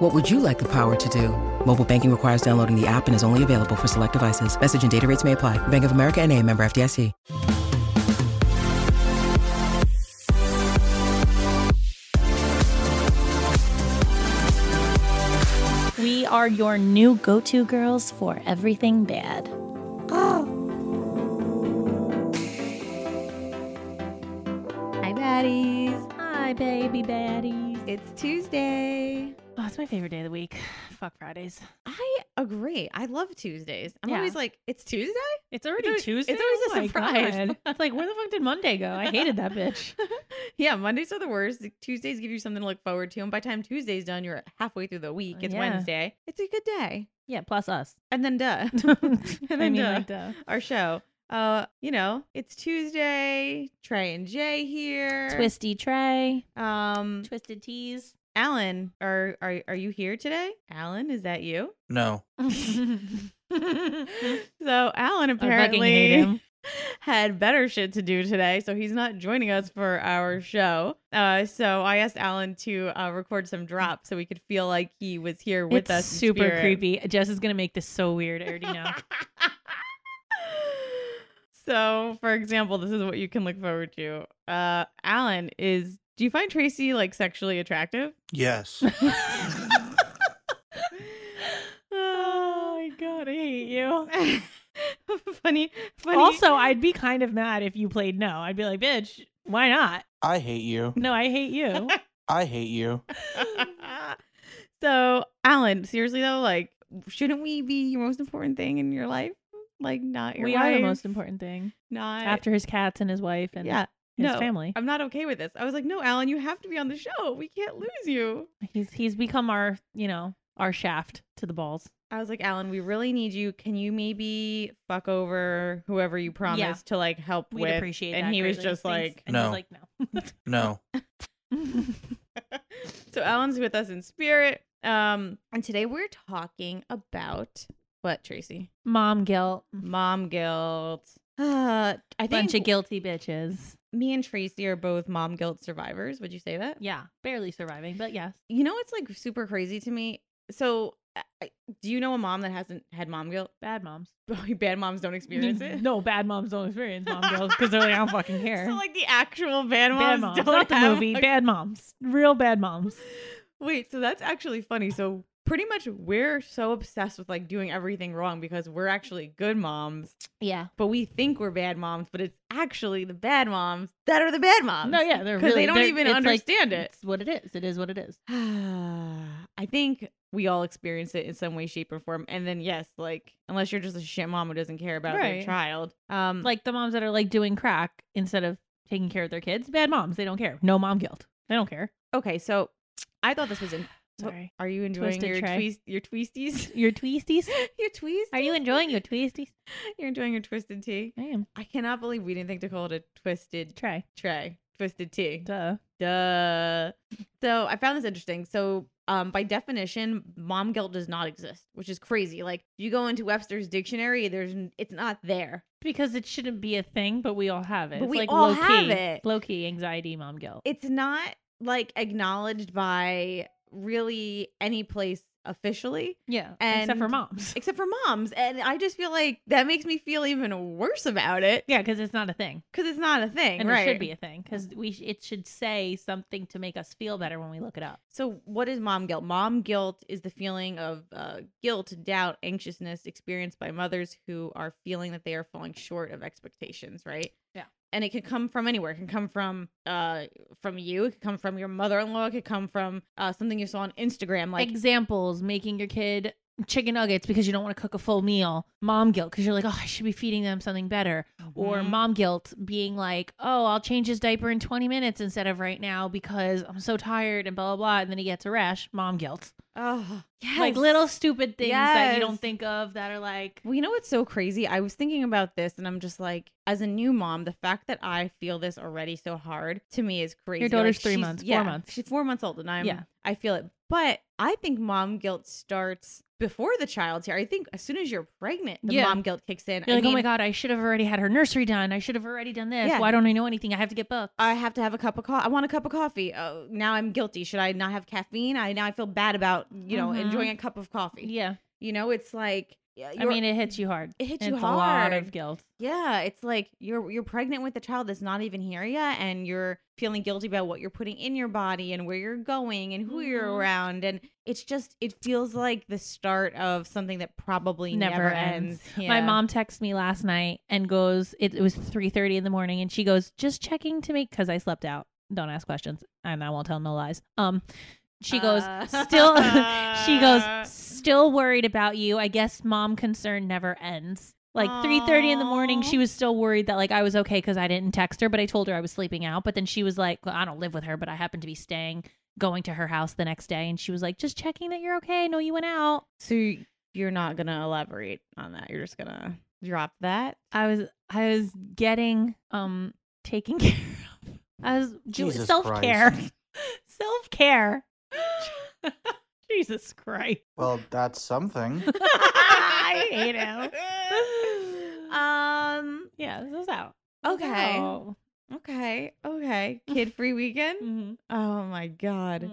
What would you like the power to do? Mobile banking requires downloading the app and is only available for select devices. Message and data rates may apply. Bank of America and a member FDIC. We are your new go to girls for everything bad. Hi, baddies. Hi, baby baddies. It's Tuesday. Oh, it's my favorite day of the week. Fuck Fridays. I agree. I love Tuesdays. I'm Yeah. always like, it's Tuesday? It's already always- Tuesday. it's always a Oh my surprise. God. It's like, where the fuck did Monday go? I hated that bitch. yeah, Mondays are the worst. Tuesdays give you something to look forward to. And by the time Tuesday's done, you're halfway through the week. It's Yeah. Wednesday. It's a good day. Yeah, plus us. And then duh. I then mean, duh. like, duh. Our show. Uh, you know, it's Tuesday. Tray and Jay here. Twisty Tray. Um, Twisted Teas. Alan, are are are you here today? Alan, is that you? No. so Alan I fucking hate apparently had better shit to do today, so he's not joining us for our show. Uh, so I asked Alan to uh, record some drops so we could feel like he was here with It's us. super spirit. creepy. Jess is gonna make this so weird. I already know. so, for example, this is what you can look forward to. Uh, Alan is. Do you find Tracy like sexually attractive? Yes. oh my god, I hate you. funny, funny. Also, I'd be kind of mad if you played no. I'd be like, bitch, why not? I hate you. No, I hate you. I hate you. so, Alan, seriously though, like, shouldn't we be your most important thing in your life? Like, not your we wife, are the most important thing not after his cats and his wife and yeah, his no, family. I'm not okay with this. I was like, no, Alan, you have to be on the show. We can't lose you. He's he's become our you know our shaft to the balls. I was like, Alan, we really need you. Can you maybe fuck over whoever you promised to like help We'd with? appreciate and that. he was greatly. just Thanks. like, and No. he's like No. no. so Alan's with us in spirit. Um, and today we're talking about what, Tracy? Mom guilt. Mom guilt. Uh, I think Bunch of guilty bitches. Me and Tracy are both mom guilt survivors. Would you say that? Yeah, barely surviving, but yes. You know what's like super crazy to me? So, I- do you know a mom that hasn't had mom guilt? Bad moms. Bad moms don't experience it. No, bad moms don't experience mom guilt because they're like, I don't fucking care. So, like the actual bad moms, bad moms, don't not the movie. like- Bad moms, real bad moms. Wait, so that's actually funny. So pretty much we're so obsessed with like doing everything wrong because we're actually good moms, Yeah. but we think we're bad moms, but it's actually the bad moms that are the bad moms. No, yeah, they're because really they don't even it's like- understand it. It's what it is. It is what it is. I think we all experience it in some way, shape, or form. And then yes, like unless you're just a shit mom who doesn't care about their child. Um, Like the moms that are like doing crack instead of taking care of their kids. Bad moms. They don't care. No mom guilt. They don't care. okay, so I thought this was in. Sorry. Are you enjoying Twisted your tray. twist, your twisties? Your twisties. your twisties? Are you enjoying your twisties? You're enjoying your twisted tea. I am. I cannot believe we didn't think to call it a twisted Try. tray. Twisted tea. Duh. Duh. So I found this interesting. So um by definition, mom guilt does not exist, which is crazy. Like you go into Webster's dictionary, there's it's not there. Because it shouldn't be a thing, but we all have it. But it's we like all low have key, it. Low key anxiety, mom guilt. It's not like acknowledged by really any place officially yeah. and- except for moms. except for moms. And I just feel like that makes me feel even worse about it Yeah, because it's not a thing. because it's not a thing, And right? it should be a thing because we sh- it should say something to make us feel better when we look it up. So, what is mom guilt? Mom guilt is the feeling of uh, guilt, doubt, anxiousness experienced by mothers who are feeling that they are falling short of expectations, right? Yeah. And it can come from anywhere. It can come from uh from you. It could come from your mother-in-law. It could come from uh, something you saw on Instagram. Like, Examples: making your kid chicken nuggets because you don't want to cook a full meal. Mom guilt because you're like, oh, I should be feeding them something better. Or Mhm. mom guilt being like, oh, I'll change his diaper in 20 minutes instead of right now because I'm so tired and blah blah blah. And then he gets a rash. Mom guilt. Oh, Like little stupid things that you don't think of that are like Well, you know what's so crazy? I was thinking about this and I'm just like, as a new mom, the fact that I feel this already so hard to me is crazy. Your daughter's Like, three months, four months. She's four months old and I'm, Yeah. I feel it. But I think mom guilt starts before the child's here. I think as soon as you're pregnant, the Yeah. mom guilt kicks in. you're I like, oh my god, I should have already had her nursery done. I should have already done this. Yeah. Why don't I know anything? I have to get books. I have to have a cup of coffee. I want a cup of coffee. Oh, now I'm guilty. Should I not have caffeine? I now I feel bad about you know Mhm. enjoying a cup of coffee. yeah, You know, it's like yeah, I mean, it hits you hard. it hits you it's a lot of guilt. Yeah, it's like you're you're pregnant with a child that's not even here yet, and you're feeling guilty about what you're putting in your body and where you're going and who you're Mhm. around, and it's just it feels like the start of something that probably never, Never ends. ends. My mom texts me last night and goes, it, it was three thirty in the morning, and she goes, just checking to make because I slept out. Don't ask questions, and I won't tell no lies. Um, she goes, Uh. still, she goes, still worried about you. I guess mom concern never ends. Like three thirty in the morning, she was still worried that like I was okay because I didn't text her, but I told her I was sleeping out. But then she was like, well, I don't live with her, but I happen to be staying, going to her house the next day, and she was like, just checking that you're okay. No, you went out. So you're not gonna elaborate on that. You're just gonna drop that. I was I was getting um taking care of. I was doing Jesus self care. Christ. self care. Jesus Christ. Well, that's something. I hate him. Um. Yeah, this is out. Okay. Oh. Okay. Okay. Kid free weekend. Mm-hmm. Oh my god.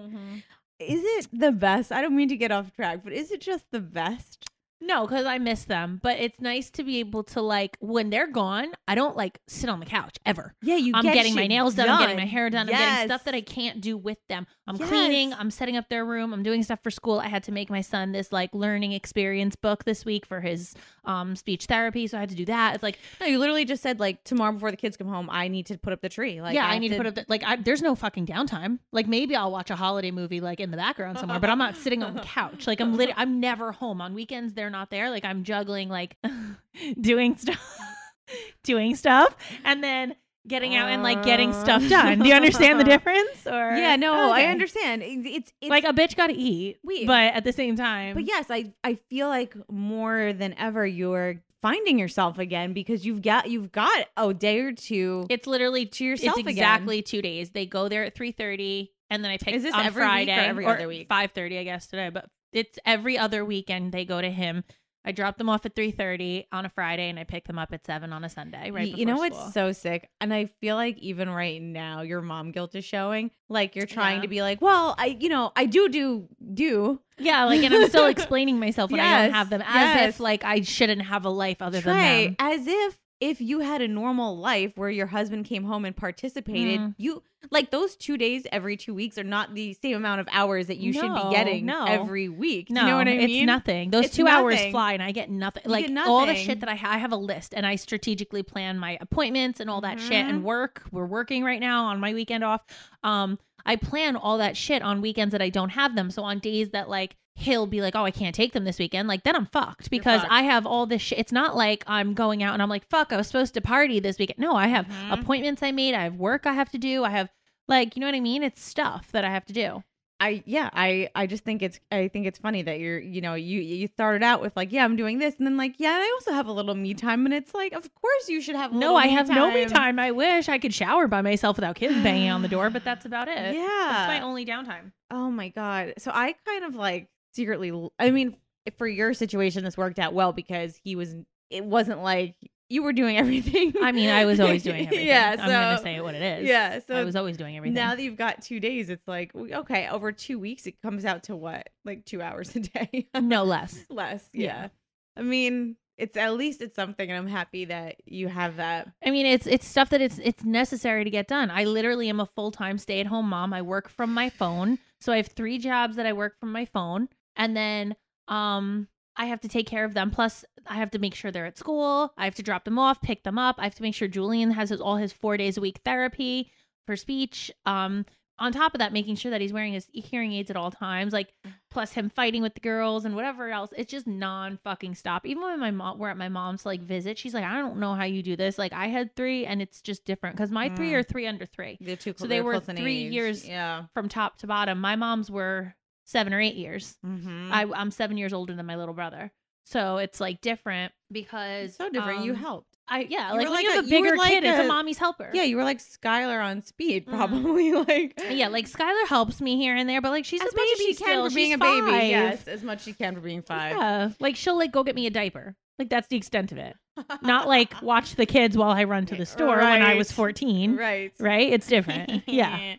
Is it the best? I don't mean to get off track, but is it just the best? No, because I miss them. But it's nice to be able to like when they're gone. I don't like sit on the couch ever. Yeah, you. I'm get getting my nails done, I'm getting my hair done. I'm getting stuff that I can't do with them. I'm cleaning. I'm setting up their room. I'm doing stuff for school. I had to make my son this like learning experience book this week for his um speech therapy, so I had to do that. It's like No, you literally just said like tomorrow before the kids come home, I need to put up the tree. Like, yeah, I, have need to, put up the, like I, there's no fucking downtime. Like maybe I'll watch a holiday movie like in the background somewhere, but I'm not sitting on the couch. Like I'm lit- I'm never home on weekends. They're not there. Like I'm juggling like doing stuff, doing stuff, and then getting out and like getting oh. stuff done. Do you understand the difference? Or Yeah, no, oh, I Okay. understand. It's, it's Like a bitch got to eat, Wait. but at the same time, But yes, I I feel like more than ever you're finding yourself again because you've got you've got a day or two. it's literally To yourself It's again. exactly two days. They go there at three thirty, and then I pick Is this on every week or Friday every other week? Five thirty, I guess today, but it's every other weekend. They go to him. I drop them off at three thirty on a Friday, and I pick them up at seven on a Sunday. Right, you know before what's so sick, and I feel like even right now your mom guilt is showing. Like you're trying Yeah. to be like, well, I you know I do do do yeah, like, and I'm still explaining myself when I don't have them, as yes. if like I shouldn't have a life other Tray, than them. as if if you had a normal life where your husband came home and participated, Mm. you like those two days every two weeks are not the same amount of hours that you should be getting no. every week. No, you know what I it's mean? nothing. Those It's two hours fly, and I get nothing. You like get all the shit that I ha- I have a list, and I strategically plan my appointments and all that shit, and Mhm. work. We're working right now on my weekend off. Um, I plan all that shit on weekends that I don't have them. So on days that like he'll be like, "Oh, I can't take them this weekend," like then I'm fucked because fucked. I have all this shit. It's not like I'm going out and I'm like, "Fuck, I was supposed to party this weekend." No, I have Mhm. appointments I made. I have work I have to do. I have like, you know what I mean? It's stuff that I have to do. I yeah, I I just think it's I think it's funny that you're you know you you started out with like yeah I'm doing this and then like yeah I also have a little me time and it's like of course you should have a No, I have no me time. I wish I could shower by myself without kids banging on the door, but that's about it. Yeah, That's my only downtime. Oh my god. So I kind of like secretly I mean for your situation this worked out well because he was it wasn't like you were doing everything. I mean, I was always doing everything. yeah, so I'm gonna say it what it is. Yeah, so I was always doing everything. now that you've got 2 days it's like okay, over 2 weeks it comes out to what? Like 2 hours a day. no less. Less. Yeah. Yeah. I mean, it's at least it's something and I'm happy that you have that. I mean, it's it's stuff that it's it's necessary to get done. I literally am a full time stay at home mom. I work from my phone, so I have three jobs that I work from my phone, and then um I have to take care of them. Plus, I have to make sure they're at school. I have to drop them off, pick them up. I have to make sure Julian has his, all his four days a week therapy for speech. Um, on top of that, making sure that he's wearing his hearing aids at all times. Like, plus him fighting with the girls and whatever else. It's just non fucking stop. Even when my mom, we're at my mom's like visit, she's like, I don't know how you do this. Like, I had three, and it's just different because my three Mm. are three under three They're too So they they're were three years- Yeah. from top to bottom. My mom's were seven or eight years. Mhm. I, I'm seven years older than my little brother. So it's like different because It's so different. you um, helped. I yeah, You like were when like you have a- a bigger like kid, it's a a- mommy's helper. Yeah, you were like Skylar on speed, Mhm. probably. Like yeah, like Skylar helps me here and there, but like she's as a much baby as she can still. for being She's a baby. five. Yes, as much as she can for being five. Yeah, like she'll like go get me a diaper. Like that's the extent of it. Not like watch the kids while I run to the store when I was 14. right. Right? It's different. yeah.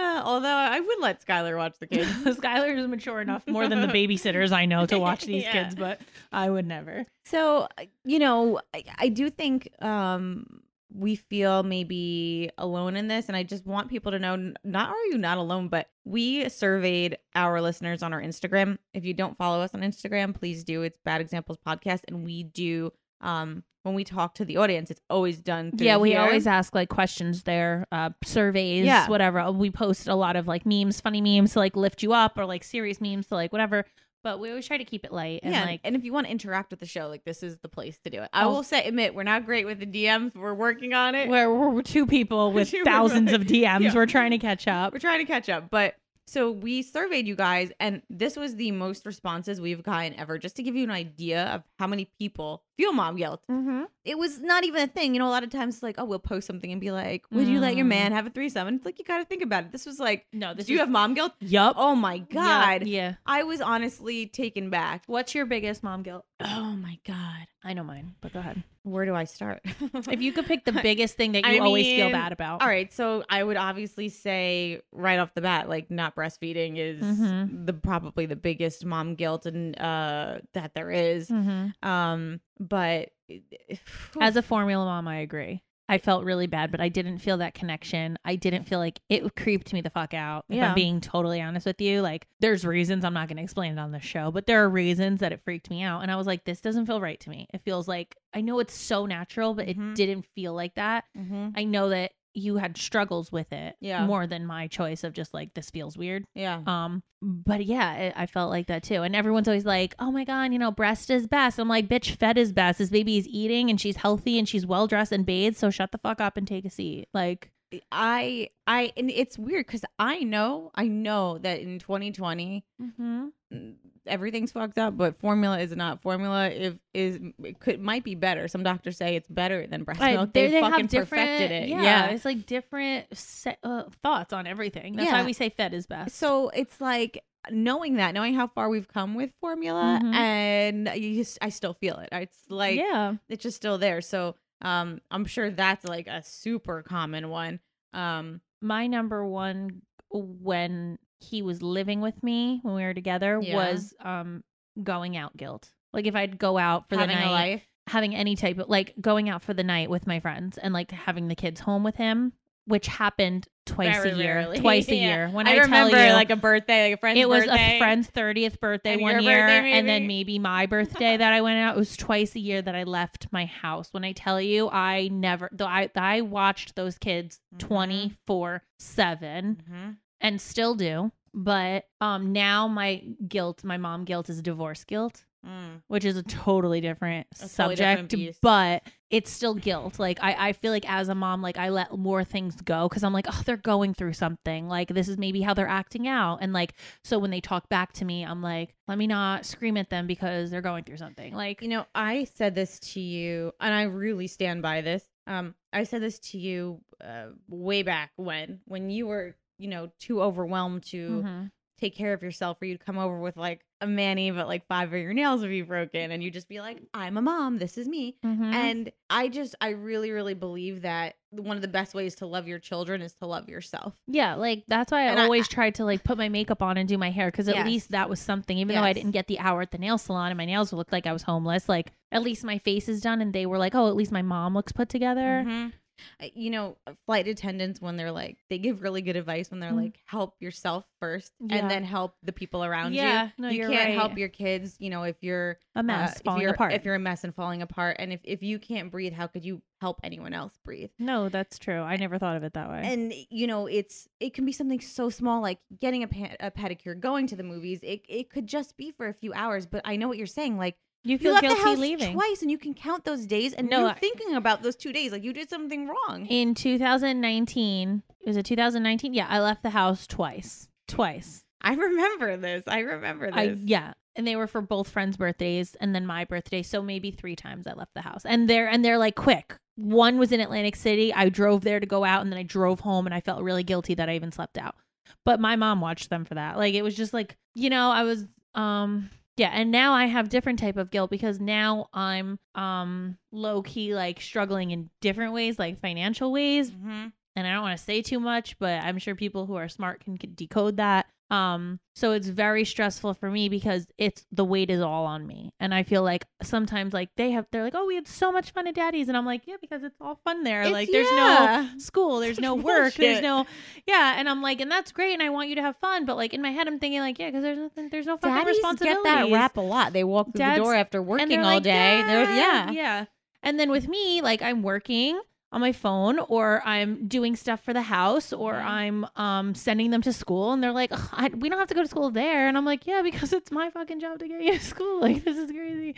Uh, although I would let Skylar watch the kids. Skylar is mature enough more than the babysitters I know to watch these Yeah. kids, but I would never. So, you know, I, I do think um we feel maybe alone in this and I just want people to know not are you not alone, but we surveyed our listeners on our Instagram. If you don't follow us on Instagram, please do. It's Bad Examples Podcast and we do um when we talk to the audience, it's always done through Yeah, we here. always ask like questions there, uh, surveys, Yeah. whatever. We post a lot of like memes, funny memes to like lift you up, or like serious memes to like whatever. But we always try to keep it light and yeah, like and if you want to interact with the show, like this is the place to do it. I I'll- say, admit, we're not great with the DMs. We're working on it. where we're two people with Two thousands people. of DMs. Yeah. We're trying to catch up. We're trying to catch up. But so we surveyed you guys, and this was the most responses we've gotten ever. Just to give you an idea of how many people feel mom guilt. Mm-hmm. It was not even a thing. You know, a lot of times it's like, oh, we'll post something and be like, would you let your Mm. man have a threesome? And it's like, you got to think about it. This was like, No, this do you have mom guilt? Yup. Oh my God. Yeah. I was honestly taken back. What's your biggest mom guilt? Oh my God. I know mine, but go ahead. Where do I start? If you could pick the biggest thing that you I always feel bad about. All right, so I would obviously say right off the bat, like not breastfeeding is Mhm. the probably the biggest mom guilt and uh that there is. Mhm. Um, but As a formula mom, I agree. I felt really bad, but I didn't feel that connection. I didn't feel like it creeped me the fuck out. If Yeah. I'm being totally honest with you, like there's reasons I'm not going to explain it on the show, but there are reasons that it freaked me out. And I was like, this doesn't feel right to me. It feels like I know it's so natural, but Mhm. it didn't feel like that. Mhm. I know that you had struggles with it Yeah. more than my choice of just like, this feels weird. yeah, Um, but yeah, it, I felt like that too. And everyone's always like, "Oh my god, you know, breast is best." I'm like, "Bitch, fed is best. This baby is eating and she's healthy and she's well dressed and bathed. So shut the fuck up and take a seat." Like, I I and it's weird because I know I know that in 2020 mm, everything's fucked up, but formula is not formula. If is it could might be better. Some doctors say it's better than breast milk. they, They, they fucking perfected it. Yeah, yeah. it's like different se- uh, thoughts on everything. That's Yeah. why we say fed is best. So it's like knowing that, knowing how far we've come with formula, Mhm. and you just, I still feel it. It's like yeah, it's just still there. So um, I'm sure that's like a super common one. Um, my number one when he was living with me when we were together Yeah. was um going out guilt. Like if I'd go out for having the night, having any type of like going out for the night with my friends and like having the kids home with him, which happened twice Very a year. rarely. Twice a Yeah. year. When I, I, remember tell you, like a birthday, like a friend's it was birthday. a friend's thirtieth birthday And one year, birthday, and then maybe? my birthday that I went out. It was twice a year that I left my house. When I tell you, I never. Though I I watched those kids Mhm. twenty four seven Mhm. and still do. But um now my guilt, my mom guilt is divorce guilt Mm. which is a totally different A totally subject different but it's still guilt like I, I feel like as a mom like i let more things go because i'm like oh they're going through something like this is maybe how they're acting out and like so when they talk back to me i'm like let me not scream at them because they're going through something like You know, I said this to you, and I really stand by this. Um, I said this to you uh, way back when, when you were, you know, too overwhelmed to mhm. Take care of yourself, or you'd come over with like a manny, but like five of your nails would be broken, and you'd just be like, "I'm a mom. This is me." Mhm. And I just, I really, really believe that one of the best ways to love your children is to love yourself. yeah like that's why i And I- always tried to like put my makeup on and do my hair because at Yes. least that was something even though i didn't get the hour at the nail salon and my nails looked like i was homeless like at least my face is done and they were like oh at least my mom looks put together Mhm. Uh, You know, flight attendants when they're like, they give really good advice when they're Mm. like, help yourself first, Yeah. and then help the people around Yeah, you. no, you can't right. help your kids. You know, if you're a mess uh, if falling you're, apart If you're a mess and falling apart, and if if you can't breathe, how could you help anyone else breathe? No, that's true. I never thought of it that way. And you know, it's it can be something so small like getting a, pa- a pedicure, going to the movies. It it could just be for a few hours, but I know what you're saying. Like you you feel left the guilty house leaving. twice, and you can count those days, and No, you're I- thinking about those two days, like you did something wrong. In 2019, was it 2019? Yeah, I left the house twice. Twice. I remember this. I remember this. I yeah, and they were for both friends' birthdays and then my birthday. So maybe three times I left the house, and they're and they're like quick. One was in Atlantic City. I drove there to go out, and then I drove home, and I felt really guilty that I even slept out. But my mom watched them for that. Like it was just like you know I was um yeah, and now I have different type of guilt because now I'm um low key like struggling in different ways, like financial ways, Mhm. and I don't want to say too much, but I'm sure people who are smart can, can decode that. Um, so it's very stressful for me because it's the weight is all on me, and I feel like sometimes like they have they're like, oh, we had so much fun at Daddy's, and I'm like, yeah, because it's all fun there. It's- like there's yeah. no school, there's no work, there's no yeah, and I'm like, and that's great, and I want you to have fun, but like in my head, I'm thinking like, yeah, because there's nothing, there's no fucking Daddies get responsibility. that rap a lot. They walk through Dads- the door after working all like, day. Yeah. yeah. And then with me, like I'm working on my phone or I'm doing stuff for the house or Mhm. I'm um sending them to school and they're like, I, we don't have to go to school there. And I'm like, yeah, because it's my fucking job to get you to school. Like this is crazy.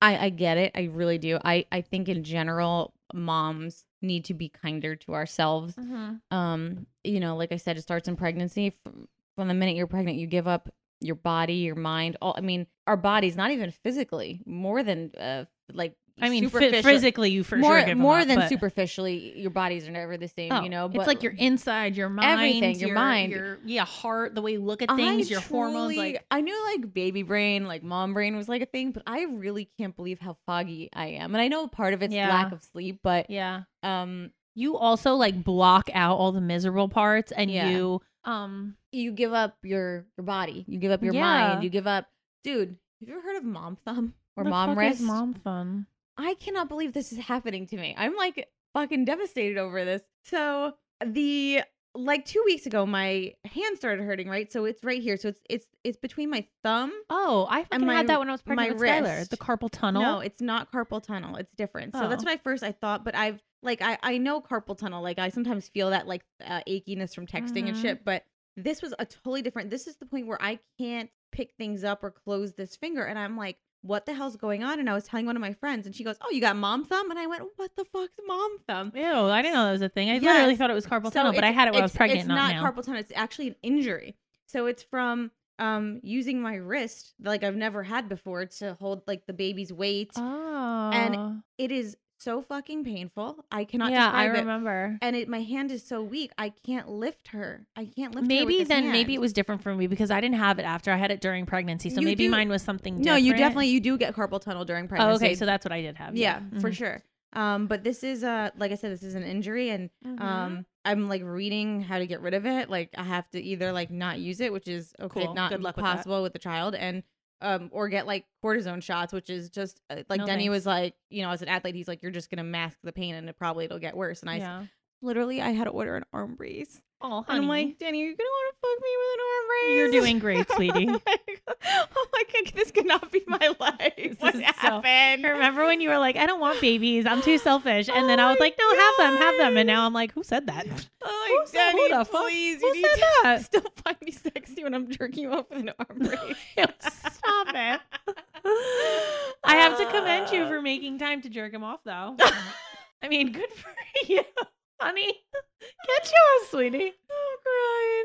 I, I get it. I really do. I, I think in general, moms need to be kinder to ourselves. Um, you know, like I said, it starts in pregnancy. From, from the minute you're pregnant, you give up your body, your mind. All I mean, our bodies, not even physically, more than uh, like I mean, superficial- physically, you for more sure give more up, than but- superficially. Your bodies are never the same. Oh, you know, But it's like your inside, your mind, Everything, your mind. your yeah, heart, the way you look at I things, your hormones. Like I knew like baby brain, like mom brain was like a thing, but I really can't believe how foggy I am. And I know part of it's Yeah. lack of sleep, but yeah, um, you also like block out all the miserable parts, and Yeah. you um you give up your your body, you give up your Yeah. mind, you give up. Dude, have you ever heard of mom thumb or the mom wrist? is mom fun. I cannot believe this is happening to me. I'm like fucking devastated over this. So the like two weeks ago, my hand started hurting. Right, so it's right here. So it's it's it's between my thumb. Oh, I fucking my- had that when I was my pregnant with Skylar. wrist. The carpal tunnel. No, it's not carpal tunnel. It's different. So that's Oh. what I first I thought, but I've like I I know carpal tunnel. Like I sometimes feel that like uh, achiness from texting and Mhm. shit, but this was a totally different. This is the point where I can't pick things up or close this finger, and I'm like, what the hell's going on? And I was telling one of my friends, and she goes, "Oh, you got mom thumb?" And I went, "What the fuck's mom thumb?" Ew, I didn't know that was a thing. I literally thought it was carpal So tunnel, but I had it when I was pregnant, It's not, not now. carpal tunnel. It's actually an injury. So it's from um using my wrist like I've never had before to hold like the baby's weight. oh, and It is so fucking painful. I cannot yeah, I describe it. remember. And it my hand is so weak. I can't lift her. I can't lift her. Maybe then, maybe it was different for me because I didn't have it after. I had it during pregnancy, so You maybe do- mine was something. Different. No, you definitely you do get carpal tunnel during Oh, pregnancy. okay, so that's what I did have. yeah, for Mhm. sure. Um, but this is uh like I said, this is an injury and Mhm. um i'm like reading how to get rid of it like i have to either like not use it which is okay Cool. not Good luck with possible with, the child and um or get like cortisone shots which is just uh, like No denny thanks. was like you know as an athlete he's like you're just gonna mask the pain and it probably it'll get worse and i yeah. literally i had to order an arm brace Oh, and i'm honey. like danny you're gonna want to fuck me with an arm brace You're doing great, sweetie. oh my god oh my god this cannot be my life This what is so- happened Remember when you were like, I don't want babies. I'm too selfish. And Oh then I was oh my like, no, have them, have them. And now I'm like, who said that? oh Who my said- who Danny, the fuck- please who you said that? still find me sexy when i'm jerking you off with an arm brace Stop it. I have to commend you uh. for making time to jerk him off, though. I mean, good for you, honey. Get yours, sweetie. I'm crying.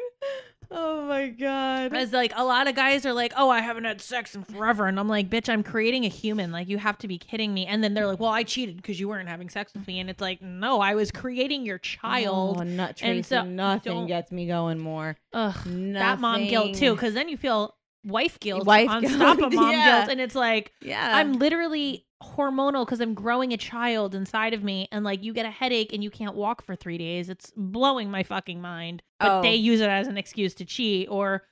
Oh my god. As like a lot of guys are like, oh, I haven't had sex in forever, and I'm like, bitch, I'm creating a human. Like, you have to be kidding me. And then they're like, well, I cheated because you weren't having sex with me, and it's like, no, I was creating your child. Oh, nut And Tracy, so- nothing gets me going more. Ugh, that mom guilt too, because then you feel wife guilt Wife on guilt, top of mom yeah. guilt, and it's like. Yeah. I'm literally hormonal because I'm growing a child inside of me, and like you get a headache and you can't walk for three days. It's blowing my fucking mind. But Oh. they use it as an excuse to cheat or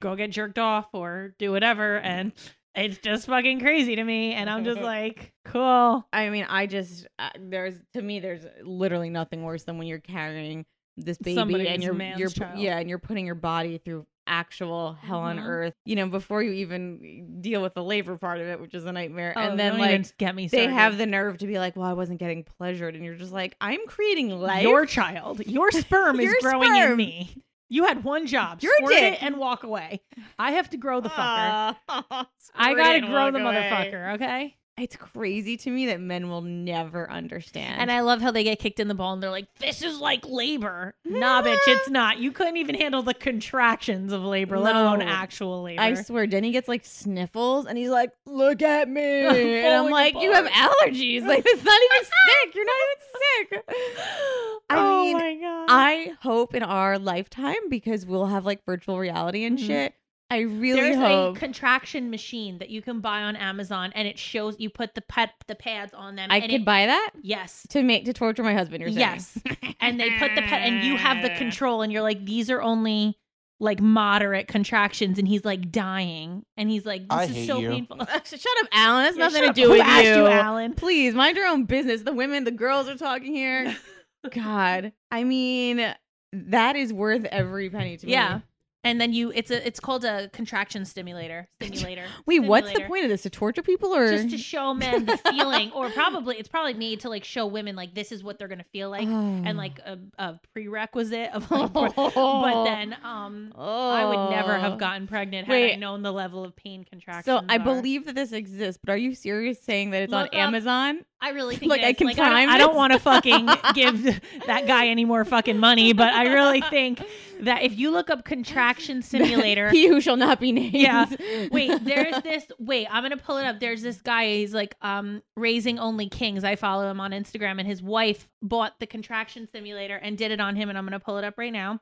go get jerked off or do whatever, and it's just fucking crazy to me. And I'm just like, cool. I mean, I just uh, there's to me there's literally nothing worse than when you're carrying this baby Somebody's and you're you're child. yeah, and you're putting your body through actual hell on Mhm. earth. You know, before you even deal with the labor part of it, which is a nightmare. Oh, and then like get me they have the nerve to be like, "Well, I wasn't getting pleasured," and you're just like, "I'm creating life." your child, your sperm is Your growing in me. You had one job: You're a squirt dick. it and walk away. I have to grow the fucker. Ah, I gotta grow the away. motherfucker. Okay. It's crazy to me that men will never understand. And I love how they get kicked in the ball and they're like, "This is like labor." nah, bitch, it's not. You couldn't even handle the contractions of labor, let alone No. actual labor. I swear, Denny gets like sniffles, and he's like, "Look at me," and I'm like, "You have allergies. Like, it's not even sick. You're not even sick." I oh mean, my god. I hope in our lifetime because we'll have like virtual reality and Mhm. shit. I really There's hope a contraction machine that you can buy on Amazon, and it shows you put the pet the pads on them. I and could it, buy that Yes, to make to torture my husband. You're saying yes, and they put the pet, and you have the control, and you're like, these are only like moderate contractions, and he's like dying, and he's like, this I is so you. painful. Shut up, Alan. That's Yeah, nothing to up. do Who with asked you. you, Alan? Please mind your own business. The women, the girls are talking here. God, I mean, that is worth every penny to me. Yeah. And then you, it's a, it's called a contraction stimulator. Stimulator. Wait, what's the point of this? To torture people or Just to show men the feeling, or probably it's probably made to like show women like this is what they're gonna feel like, and like a, a prerequisite of like. But then, um, I would never have gotten pregnant had I known the level of pain contraction So I are. believe that this exists, but are you serious saying that it's on up- Amazon? I really think Like, I can like, I prime don't, I don't want to fucking give that guy any more fucking money, but I really think that if you look up contraction simulator, he who shall not be named. Yeah. wait, there's this. Wait, I'm gonna pull it up. There's this guy. He's like um raising only kings. I follow him on Instagram, and his wife bought the contraction simulator and did it on him. And I'm gonna pull it up right now.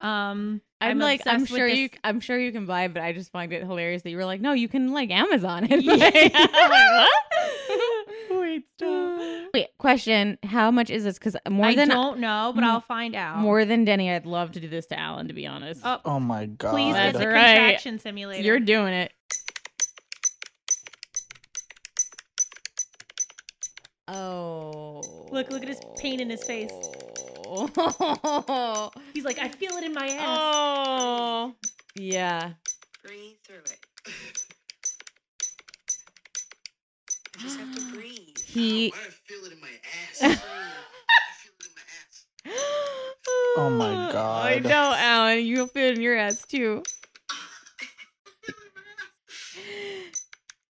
Um, I'm, like, I'm sure this- you, I'm sure you can buy, but I just find it hilarious that you were like, no, you can like Amazon it. Yeah. Like, what? Wait, stop. Wait, question: How much is this? Because more I than I don't know, but Mm. I'll find out. more than Denny, I'd love to do this to Alan. To be honest, Oh, Oh my god. please get That's the right. contraction simulator. you're doing it. Oh, Look, look at his pain in his face. Oh, He's like, I feel it in my ass. oh. yeah. Breathe through it. You just have to breathe. He. Why do I feel it in my ass? I feel it in my ass. Oh my god. I know, Alan. You'll feel it in your ass too.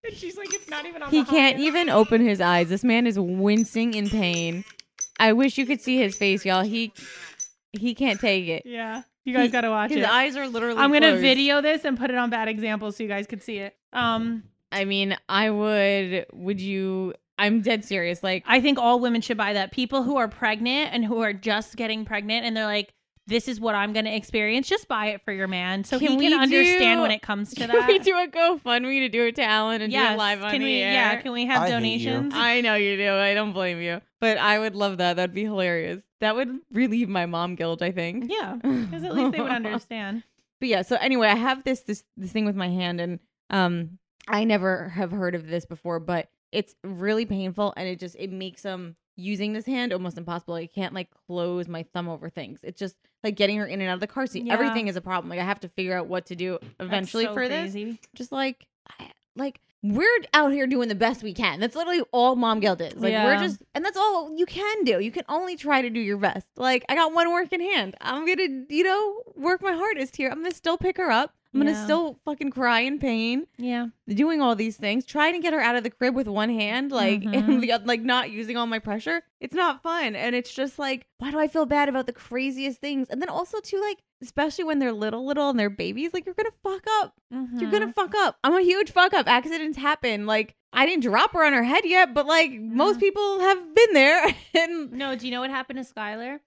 And she's like, it's not even on He the can't even open his eyes. This man is wincing in pain. I wish you could see his face, y'all. He he can't take it. Yeah, you guys He- gotta watch it. His it. eyes are literally. I'm gonna closed. video this and put it on bad examples so you guys could see it. Um, I mean, I would. Would you? I'm dead serious. Like, I think all women should buy that. People who are pregnant and who are just getting pregnant and they're like, "This is what I'm gonna experience." Just buy it for your man so Can he we can understand do- when it comes to that? can we do a GoFundMe to do it to Alan and do yes, it live on can the we? air? Yeah, can we have I donations? I know you do. I don't blame you. But I would love that. That'd be hilarious. That would relieve my mom guilt. I think. yeah, because at least they would understand. But yeah, so anyway, I have this this this thing with my hand and um I never have heard of this before, but it's really painful and it just it makes um using this hand almost impossible. I can't like close my thumb over things. It's just like getting her in and out of the car seat. Yeah. Everything is a problem. Like I have to figure out what to do eventually so for this. crazy. Just like I, like we're out here doing the best we can. That's literally all mom guilt is. Like we're just and that's all you can do. You can only try to do your best. Like I got one working hand. I'm gonna, you know, work my hardest here. I'm gonna still pick her up. I'm Yeah. gonna still fucking cry in pain, Yeah, doing all these things, trying to get her out of the crib with one hand, like Mhm. and the, like not using all my pressure. It's not fun, and it's just like, why do I feel bad about the craziest things? And then also too, like especially when they're little, little and they're babies, like you're gonna fuck up. You're Mm-hmm. gonna fuck up. I'm a huge fuck up. Accidents happen. Like I didn't drop her on her head yet, but like most people have been there. and No, do you know what happened to Skylar?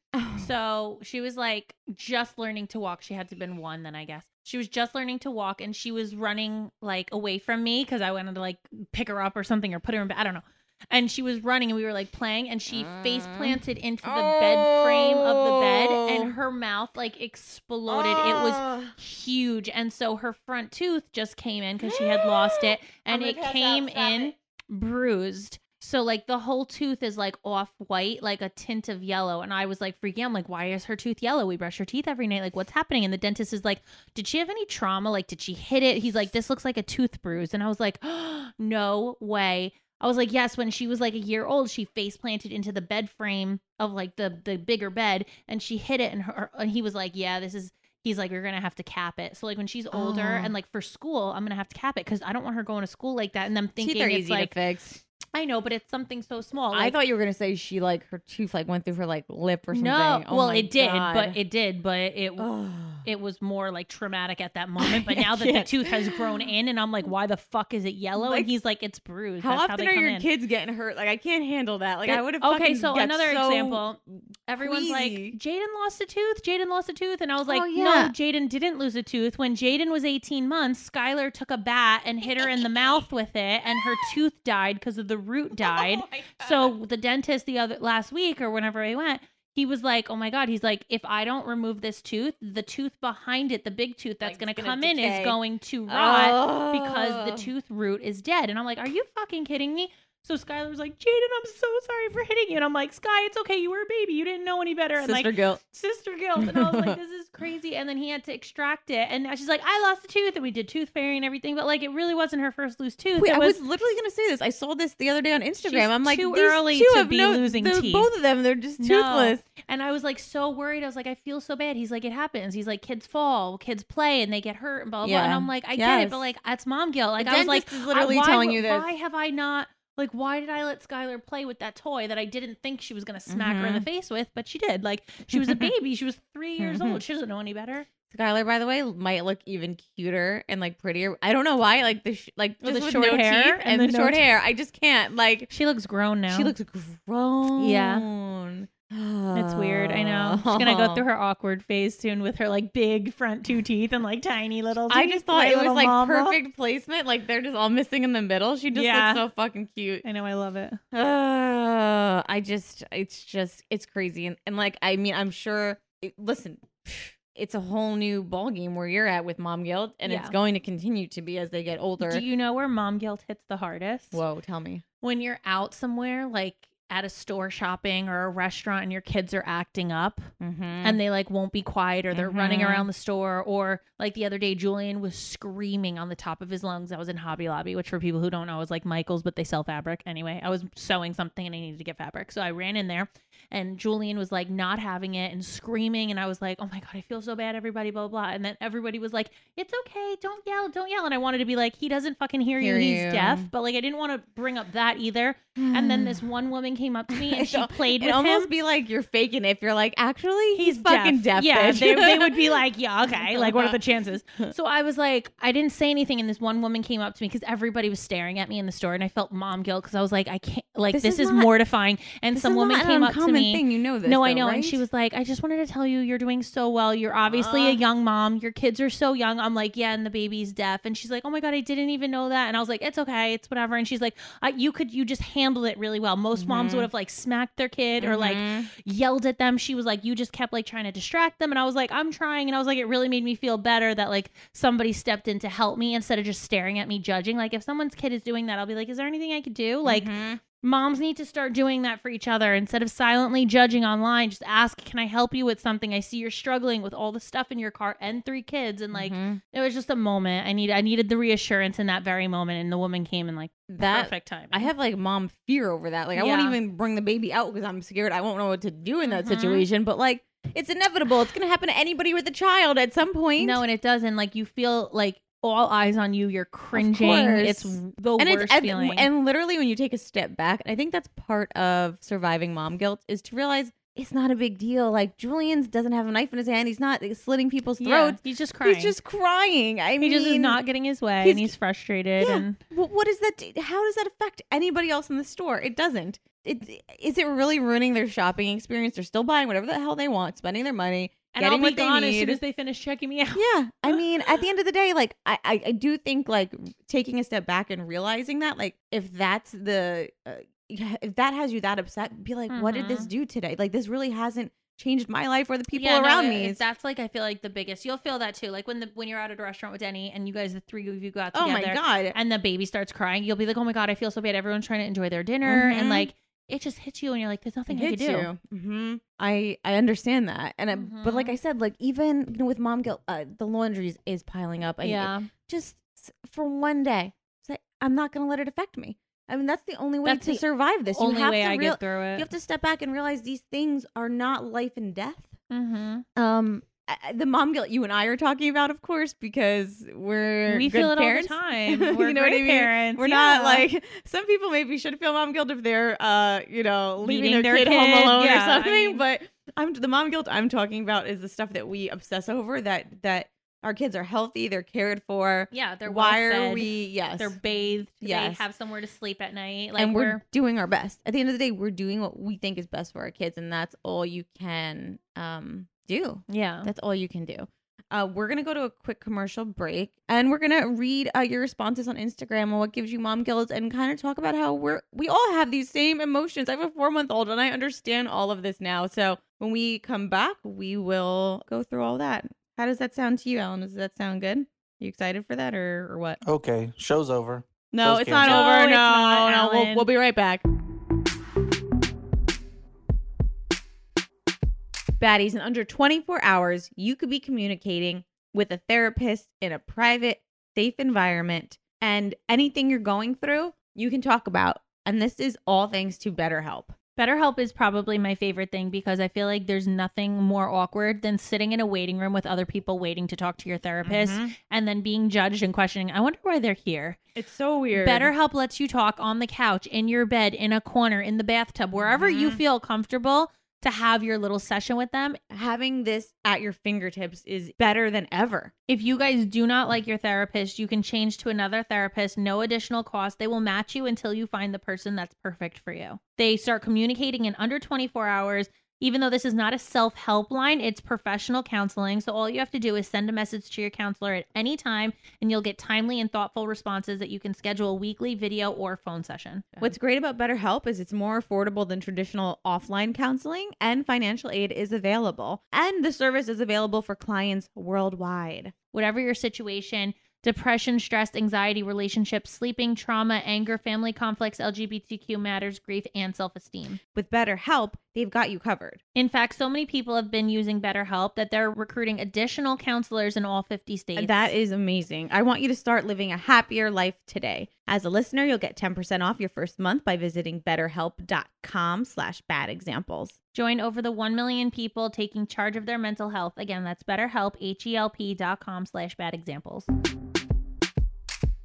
So she was like just learning to walk. She had to have been one then, I guess. She was just learning to walk and she was running like away from me because I wanted to like pick her up or something or put her in bed. I don't know. And she was running and we were like playing and she face planted mm. into the bed frame of the bed Oh. and her mouth like exploded. It was ah. huge. And so her front tooth just came in because she had lost it and it pass out. came in it. bruised. So like the whole tooth is like off white, like a tint of yellow. And I was like freaking out. I'm like, why is her tooth yellow? We brush her teeth every night. Like, what's happening? And the dentist is like, did she have any trauma? Like, did she hit it? He's like, this looks like a tooth bruise. And I was like, no way. I was like, yes, when she was like a year old, she face planted into the bed frame of like the the bigger bed and she hit it and her and he was like, yeah, this is he's like, you're gonna have to cap it. So like when she's older Oh. and like for school, I'm gonna have to cap it because I don't want her going to school like that and them thinking Teeth are it's easy like to fix. I know, but it's something so small. I thought you were gonna say she like her tooth like went through her like lip or something. no, Oh well it did, God. but it did, but it it was more like traumatic at that moment. But now that the tooth has grown in, and I'm like, why the fuck is it yellow? Like, and he's like, it's bruised. How That's often they are your in. kids getting hurt? Like I can't handle that. Like I would have. okay, so another example. Everyone's queasy. like, Jaden lost a tooth. Jaden lost a tooth. And I was oh, like, Oh, yeah. no, Jaden didn't lose a tooth. When Jaden was 18 months, Skylar took a bat and hit her in the mouth with it, and her tooth died because of the root died. so the dentist the other last week or whenever I went, he was like, "Oh my god!" He's like, "If I don't remove this tooth, the tooth behind it, the big tooth that's Like, gonna it's gonna come in, is going to rot because Oh. the tooth root is dead." And I'm like, "Are you fucking kidding me?" So Skylar was like, "Jaden, I'm so sorry for hitting you," and I'm like, "Sky, it's okay. You were a baby. You didn't know any better." And sister like, guilt. sister guilt. And I was like, this is crazy. And then he had to extract it. And now she's like, I lost a tooth. And we did tooth fairy and everything. But like, it really wasn't her first loose tooth. Wait, it I was, was literally gonna say this. I saw this the other day on Instagram. I'm like, too these early two to be no, losing teeth. Both of them, they're just No. toothless. and I was like so worried. I was like, I feel so bad. He's like, it happens. He's like, kids fall, kids play, and they get hurt and blah, blah, blah. And I'm like, I get it. But like, that's mom guilt. Like, The I was like, is literally I- why telling you this. Why have I not. Like, why did I let Skylar play with that toy that I didn't think she was going to smack her in the Mhm. face with? But she did. Like, she was a baby. she was three years old. She doesn't know any better. Skylar, by the way, might look even cuter and like prettier. I don't know why. Like the sh- like just the short no hair and and, the the short no- hair. I just can't. Like She looks grown now. she looks grown. It's weird. I know. She's gonna go through her awkward phase soon with her like big front two teeth and like tiny little. Teeth, I just thought it was like mama. perfect placement. Like they're just all missing in the middle. She just Yeah. looks so fucking cute. I know. I love it. Uh, I just, it's just, it's crazy. And, and like, I mean, I'm sure, it, listen, it's a whole new ball game where you're at with mom guilt, and it's going to continue to be as they get older. Do you know where mom guilt hits the hardest? Whoa, tell me. When you're out somewhere, like at a store shopping or a restaurant, and your kids are acting up. Mm-hmm. and they like won't be quiet or they're running Mhm. around the store or like the other day Julian was screaming on the top of his lungs. I was in Hobby Lobby, which for people who don't know is like Michael's, but they sell fabric. Anyway, I was sewing something and I needed to get fabric. So I ran in there and Julian was like not having it and screaming and I was like, "Oh my god, I feel so bad everybody blah blah." blah. And then everybody was like, "It's okay. Don't yell. Don't yell." And I wanted to be like, "He doesn't fucking hear, Hear you. He's you. deaf." But like I didn't want to bring up that either. And then this one woman came up to me and she played It with almost him. be like you're faking it if you're like, actually, he's, He's fucking deaf. Yeah, bitch. they, they would be like, yeah, okay. Like, what are the chances? So I was like, I didn't say anything, and this one woman came up to me because everybody was staring at me in the store, and I felt mom guilt because I was like, I can't, like, this, This is, is not- mortifying. And some woman came up to me. Thing. You know this. no, I though, know. And she was like, I just wanted to tell you, you're doing so well. You're obviously a Uh. young mom. Your kids are so young. I'm like, yeah, and the baby's deaf. And she's like, oh my God, I didn't even know that. And I was like, it's okay. It's whatever. And she's like, uh, you could, you just handled it really well. Most moms Mhm. would have like smacked their kid or like Mhm. yelled at them. She was like, You just kept like trying to distract them. And I was like, I'm trying. And I was like, It really made me feel better that like somebody stepped in to help me instead of just staring at me, judging. Like, if someone's kid is doing that, I'll be like, Is there anything I could do? Like, Mhm. Moms need to start doing that for each other instead of silently judging online. Just ask, Can I help you with something? I see you're struggling with all the stuff in your car and three kids. And like, Mhm. it was just a moment. I need, I needed the reassurance in that very moment. And the woman came in like that perfect time. I have like mom fear over that. Like I won't even bring the baby out because I'm scared. I won't know what to do in that Mhm. situation. But like it's inevitable. It's gonna happen to anybody with a child at some point. No, and it doesn't. Like you feel like all eyes on you. You're cringing. It's the and worst it's feeling. and literally when you take a step back, I think that's part of surviving mom guilt is to realize it's not a big deal. Like Julian's doesn't have a knife in his hand. He's not slitting people's Yeah, throats. he's just crying. He's just crying. I he mean, just is not getting his way, he's- and he's frustrated. Yeah. And Well, what is that? How does that affect anybody else in the store? It doesn't. It is it really ruining their shopping experience? They're still buying whatever the hell they want, spending their money, and getting I'll be gone as soon as they finish checking me out. yeah, I mean, at the end of the day, like I, I, I do think like taking a step back and realizing that, like, if that's the, uh, if that has you that upset, be like, what did this Mhm. do today? Like, this really hasn't changed my life or the people Yeah, around it- me. that's like I feel like the biggest. You'll feel that too. Like when the when you're out at a restaurant with Denny and you guys, the three of you go out oh my god! And the baby starts crying. You'll be like, "Oh my god, I feel so bad. Everyone's trying to enjoy their dinner, Mhm. and like it just hits you, and you're like, "There's nothing It I hits do." you. hmm I I understand that, and I, but like. I said, like even you know with mom guilt, uh, the laundry is, piling up. It- yeah, just for one day, say I'm not going to let it affect me. I mean, that's the only way That's to survive this. only you have way to I real- get through it You have to step back and realize these things are not life and death. mm-hmm. Um, the mom guilt you and I are talking about, of course, because we're We good feel it all the time. We're know what I mean? parents, We're not like some people maybe should feel mom guilt if they're, uh, you know, leaving their, their kid, home alone yeah, or I something. mean- but I'm the mom guilt I'm talking about is the stuff that we obsess over that that our kids are healthy, they're cared for. Yeah, they're Why are well-fed, we? Yes, They're bathed. Yes. They have somewhere to sleep at night. Like and we're, we're doing our best. At the end of the day, we're doing what we think is best for our kids, and that's all you can um do. yeah. That's all you can do. Uh, we're gonna go to a quick commercial break, and we're gonna read uh, your responses on Instagram on what gives you mom guilt, and kind of talk about how we're we all have these same emotions. I have a four month old, and I understand all of this now. So when we come back, we will go through all that. How does that sound to you, Alan? Does that sound good? you excited for that, or or what? Okay, show's over. No, Show's it's not over. No, No, no, we'll, we'll be right back. Baddies, in under 24 hours, you could be communicating with a therapist in a private, safe environment, and anything you're going through, you can talk about. And this is all thanks to BetterHelp. BetterHelp is probably my favorite thing because I feel like there's nothing more awkward than sitting in a waiting room with other people waiting to talk to your therapist Mhm. and then being judged and questioning. I wonder why they're here. It's so weird. BetterHelp lets you talk on the couch, in your bed, in a corner, in the bathtub, wherever you Mhm. feel comfortable to have your little session with them. having this at your fingertips is better than ever. If you guys do not like your therapist, you can change to another therapist, no additional cost. They will match you until you find the person that's perfect for you. They start communicating in under 24 hours. Even though this is not a self help line, it's professional counseling. So all you have to do is send a message to your counselor at any time, and you'll get timely and thoughtful responses that you can schedule a weekly video or phone session. What's great about BetterHelp is it's more affordable than traditional offline counseling, and financial aid is available. And the service is available for clients worldwide. whatever your situation depression, stress, anxiety, relationships, sleeping, trauma, anger, family conflicts, LGBTQ matters, grief, and self esteem. With BetterHelp, they've got you covered. In fact, so many people have been using BetterHelp that they're recruiting additional counselors in all 50 states. That is amazing. I want you to start living a happier life today. As a listener, you'll get 10% off your first month by visiting betterhelp.com slash bad examples. Join over the 1 million people taking charge of their mental health. Again, that's BetterHelp, H-E-L-P dot com slash bad examples.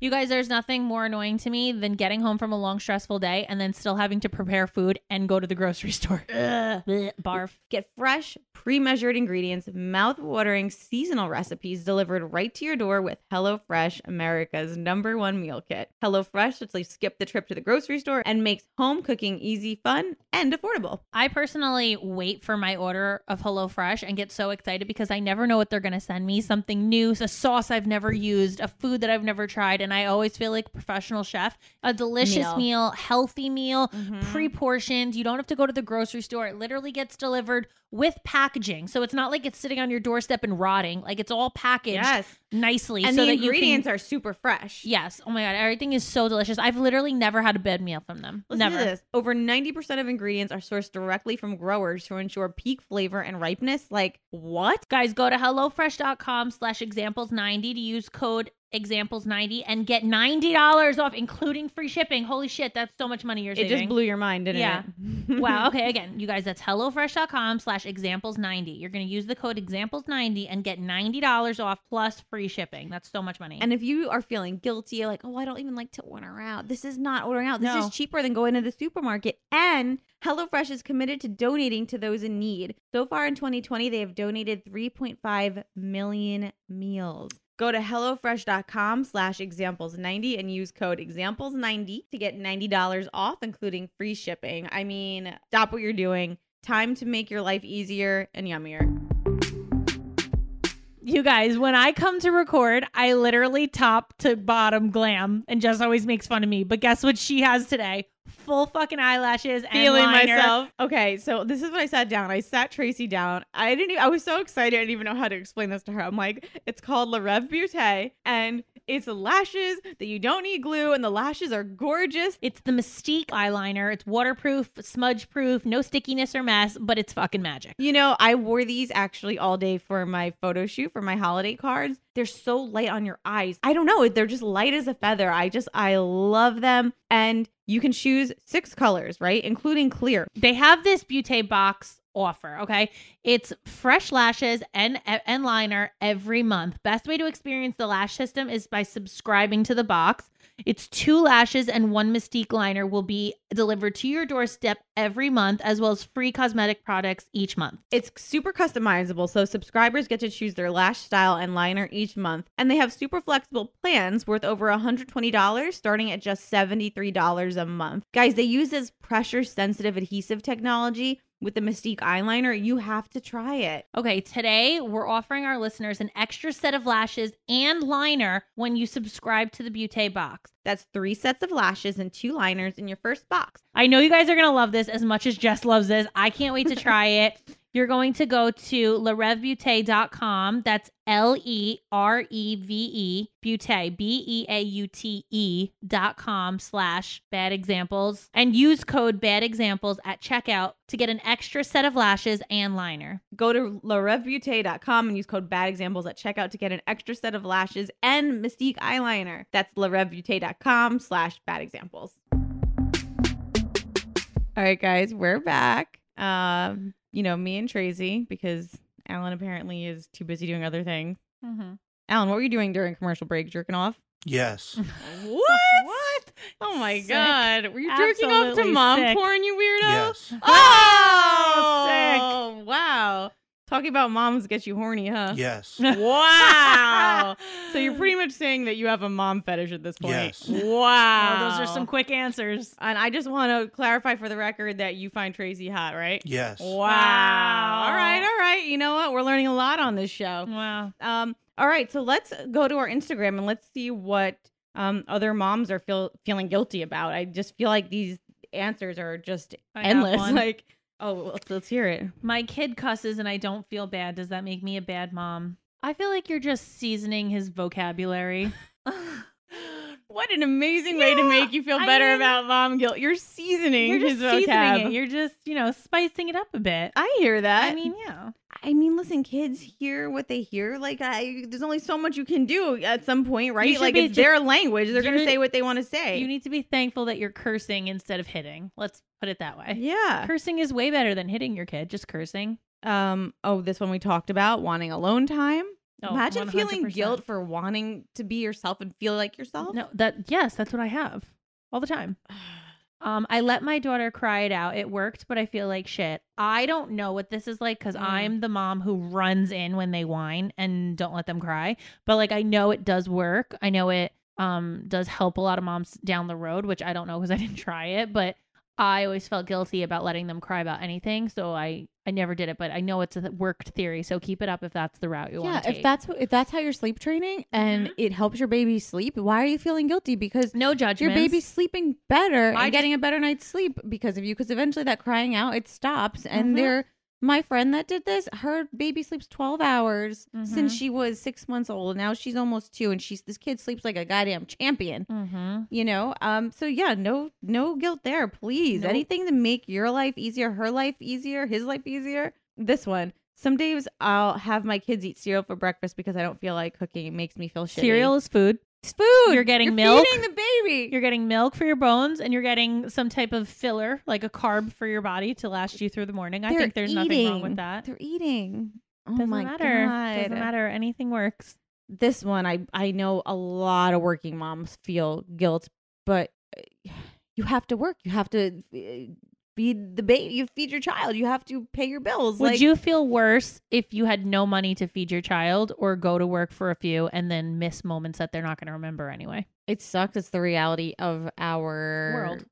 You guys, there's nothing more annoying to me than getting home from a long, stressful day and then still having to prepare food and go to the grocery store. Ugh, bleh, barf. Get fresh, pre-measured ingredients, mouth-watering seasonal recipes delivered right to your door with HelloFresh, America's number one meal kit. HelloFresh lets you skip the trip to the grocery store and makes home cooking easy, fun, and affordable. I personally wait for my order of HelloFresh and get so excited because I never know what they're going to send me. Something new, a sauce I've never used, a food that I've never tried. And I always feel like a professional chef. A delicious Meal. meal, healthy meal, Mhm. pre portioned. You don't have to go to the grocery store. It literally gets delivered with packaging. So it's not like it's sitting on your doorstep and rotting. Like it's all packaged Yes. nicely. And so the ingredients can, are super fresh. Yes. Oh my God. Everything is so delicious. I've literally never had a bad meal from them. Listen never. this. Over 90% of ingredients are sourced directly from growers to ensure peak flavor and ripeness. Like, what? Guys, go to HelloFresh.com slash examples90 to use code examples90 and get $90 off, including free shipping. Holy shit, that's so much money you're saving. It just blew your mind, didn't it Yeah. it? wow. Okay, again, you guys, that's HelloFresh.com slash examples90. You're going to use the code examples90 and get $90 off plus free shipping. That's so much money. And if you are feeling guilty, like, oh, I don't even like to order out, this is not ordering out. This No. is cheaper than going to the supermarket. And HelloFresh is committed to donating to those in need. So far in 2020, they have donated 3.5 million meals. Go to HelloFresh.com slash examples90 and use code examples90 to get $90 off, including free shipping. I mean, stop what you're doing. Time to make your life easier and yummier. you guys, when I come to record, I literally top to bottom glam and Jess always makes fun of me. But guess what she has today? Full fucking eyelashes and feeling liner. myself. Okay, so this is what I sat down. I sat Tracy down. I didn't. Even, I was so excited. I didn't even know how to explain this to her. I'm like, it's called Le Reve Beauté, and it's lashes that you don't need glue, and the lashes are gorgeous. It's the Mystique eyeliner. It's waterproof, smudge proof, no stickiness or mess, but it's fucking magic. You know, I wore these actually all day for my photo shoot for my holiday cards. They're so light on your eyes. I don't know. They're just light as a feather. I just, I love them. And you can choose six colors, right? Including clear. They have this Beauté box offer. Okay. It's fresh lashes and, and liner every month. Best way to experience the lash system is by subscribing to the box. It's two lashes and one Mystique liner will be delivered to your doorstep every month, as well as free cosmetic products each month. It's super customizable, so subscribers get to choose their lash style and liner each month. And they have super flexible plans worth over $120, starting at just $73 a month. Guys, they use this pressure sensitive adhesive technology with the Mystique eyeliner. You have to try it. Okay, today we're offering our listeners an extra set of lashes and liner when you subscribe to the Beauté box. That's three sets of lashes and two liners in your first box. I know you guys are going to love this as much as Jess loves this. I can't wait to try it. You're going to go to lerevebeaute.com. That's L E R E V E, Beauté, B E A U T E dot com slash bad examples and use code bad examples at checkout to get an extra set of lashes and liner. Go to lerevebeaute.com and use code bad examples at checkout to get an extra set of lashes and Mystique eyeliner. That's lerevebeaute.com slash bad examples. All right, guys, we're back. Um, you know, me and Tracy, because Alan apparently is too busy doing other things. Mm-hmm. Alan, what were you doing during commercial break? Jerking off? Yes. What? what? Oh my Sick. god. Were you jerking off to mom sick. porn, you weirdo? Yes. Oh, wow. Talking about moms gets you horny, huh? Yes. Wow. so you're pretty much saying that you have a mom fetish at this point. Yes. Wow. Oh, those are some quick answers. And I just want to clarify for the record that you find Tracy hot, right? Yes. Wow. Wow. All right, all right. You know what? We're learning a lot on this show. Wow. Um, all right, so let's go to our Instagram and let's see what um other moms are feel feeling guilty about. I just feel like these answers are just I endless. Like, oh, let's let's hear it. My kid cusses and I don't feel bad. Does that make me a bad mom? I feel like you're just seasoning his vocabulary. what an amazing way to make you feel I better mean- about mom guilt. You're seasoning You're just seasoning vocab. it. You're just, you know, spicing it up a bit. I hear that. I mean, yeah. I mean, listen, kids hear what they hear. Like, I there's only so much you can do at some point, right? Like, it's ju- their language. They're gonna say what they want to say. You need to be thankful that you're cursing instead of hitting. Let's put it that way. yeah. Cursing is way better than hitting your kid. Just cursing. Um. Oh, this one we talked about wanting alone time. Oh, Imagine feeling 100%. guilt for wanting to be yourself and feel like yourself. No, that yes, that's what I have all the time. Um, I let my daughter cry it out. It worked, but I feel like shit. I don't know what this is like because Mm. I'm the mom who runs in when they whine and don't let them cry. But like, I know it does work. I know it um does help a lot of moms down the road, which I don't know because I didn't try it. But I always felt guilty about letting them cry about anything, so I I never did it. But I know it's a worked theory, so keep it up if that's the route you yeah, want to take. if that's what- if that's how you're sleep training and Mhm. it helps your baby sleep, why are you feeling guilty? Because no judgment, your baby's sleeping better I and getting a better night's sleep because of you. Because eventually that crying out it stops, and Mhm. they're my friend that did this. Her baby sleeps twelve hours since Mhm. she was six months old. Now she's almost two, and she's this kid sleeps like a goddamn champion. Mm-hmm. You know, um. So yeah, no, no guilt there, please. Nope. Anything to make your life easier, her life easier, his life easier. This one. Some days I'll have my kids eat cereal for breakfast because I don't feel like cooking. It makes me feel shitty. Cereal is food. It's food. You're getting milk. Feeding the baby. You're getting milk for your bones, and you're getting some type of filler, like a carb for your body to last you through the morning. I They're think there's nothing wrong eating. with that. They're eating. Oh Doesn't my matter. god. Doesn't matter. Anything works. This one, I I know a lot of working moms feel guilt, but uh, you have to work. You have to uh, feed the baby. You feed your child. You have to pay your bills. Would like, you feel worse if you had no money to feed your child, or go to work for a few and then miss moments that they're not going to remember anyway? It sucks. It's the reality of our World.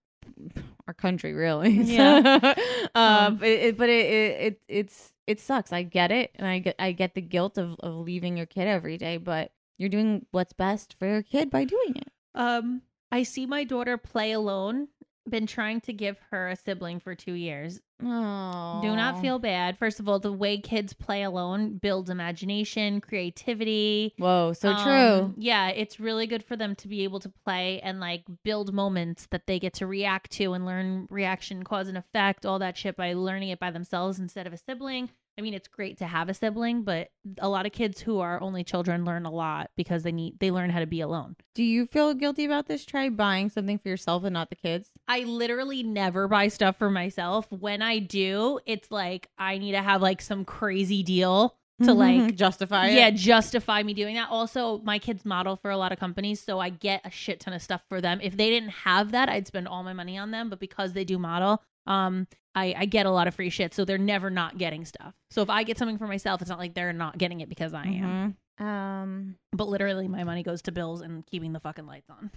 our country, really. Yeah. uh, Um, but it, but it, it it it's it sucks. I get it, and I get I get the guilt of of leaving your kid every day, but you're doing what's best for your kid by doing it. Um, I see my daughter play alone. Been trying to give her a sibling for two years. Oh, Do not feel bad. First of all, the way kids play alone builds imagination, creativity. Whoa, so Um, true. Yeah, it's really good for them to be able to play and like build moments that they get to react to and learn reaction, cause and effect, all that shit by learning it by themselves instead of a sibling. I mean, it's great to have a sibling, but a lot of kids who are only children learn a lot because they need they learn how to be alone. Do you feel guilty about this? Try buying something for yourself and not the kids. I literally never buy stuff for myself. When I do, it's like I need to have like some crazy deal to like justify yeah, it. justify me doing that. Also, my kids model for a lot of companies, so I get a shit ton of stuff for them. If they didn't have that, I'd spend all my money on them. But because they do model, um, I, I get a lot of free shit, so they're never not getting stuff. So if I get something for myself, it's not like they're not getting it because I am. Mhm. Um, But literally, my money goes to bills and keeping the fucking lights on.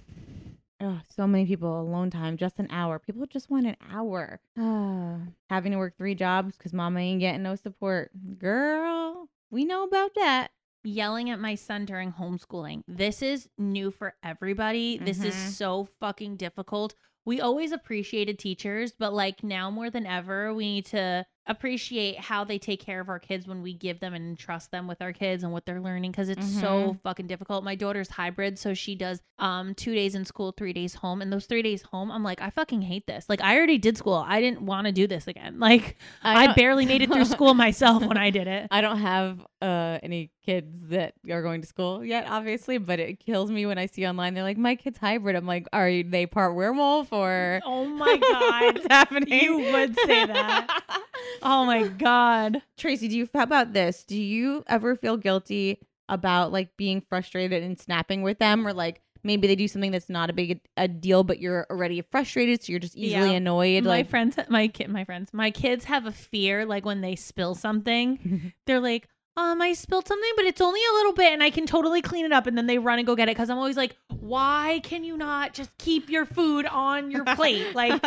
oh, so many people alone time, just an hour. People just want an hour. Ah, having to work three jobs because mama ain't getting no support. Girl, we know about that. Yelling at my son during homeschooling. This is new for everybody. This is Mhm. so fucking difficult. We always appreciated teachers, but like now more than ever, we need to appreciate how they take care of our kids when we give them and trust them with our kids and what they're learning because it's so fucking difficult. My daughter's hybrid, so she does um two days in school, three days home, and those three days home, I'm like, I fucking hate this. Like I already did school. I didn't want to do this again. Like I, don't- barely made it through school myself when I did it. I don't have uh any kids that are going to school yet, obviously, but it kills me when I see online they're like, My kid's hybrid. I'm like, are they part werewolf or Oh my god. what's happening? You would say that. Oh my god. Tracy, do you how about this? Do you ever feel guilty about like being frustrated and snapping with them or like maybe they do something that's not a big a deal but you're already frustrated so you're just easily Yeah. annoyed my like friends my kid my friends my kids have a fear like when they spill something they're like um i spilled something but it's only a little bit and i can totally clean it up and then they run and go get it because i'm always like why can you not just keep your food on your plate? Like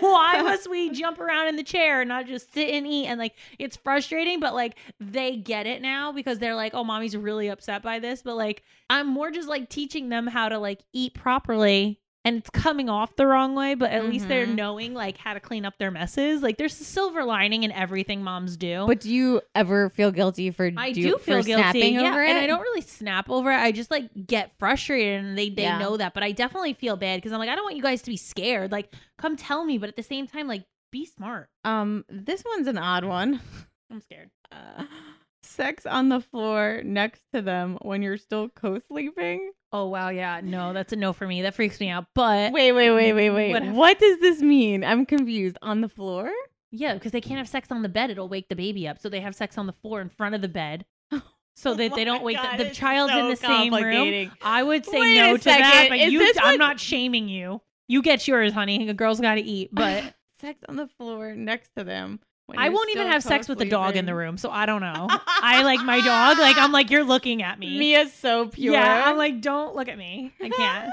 why must we jump around in the chair and not just sit and eat? And like it's frustrating but like they get it now because they're like oh mommy's really upset by this. But like i'm more just like teaching them how to like eat properly and it's coming off the wrong way but at least they're Mhm. knowing like how to clean up their messes like there's a silver lining in everything moms do but do you ever feel guilty for I do, do feel guilty, snapping yeah, over it? and I don't really snap over it. I just like get frustrated, and they they Yeah. know that. But I definitely feel bad because I'm like, I don't want you guys to be scared. Like, come tell me, but at the same time, like, be smart. Um this one's an odd one. I'm scared. Uh, sex on the floor next to them when you're still co-sleeping. Oh wow, yeah, no, that's a no for me. That freaks me out. But Wait, wait, wait, wait, wait. Whatever. What does this mean? I'm confused. On the floor? yeah, because they can't have sex on the bed; it'll wake the baby up. So they have sex on the floor in front of the bed, so that they oh don't wake the, the child's in the same room. I would say Wait no to that, but you, I'm not shaming you. You get yours, honey. A girl's got to eat, but. sex on the floor next to them. I won't even have sex with the dog in the room, so I don't know. I like my dog. Like I'm like you're looking at me. Mia's so pure. Yeah, I'm like don't look at me. I can't.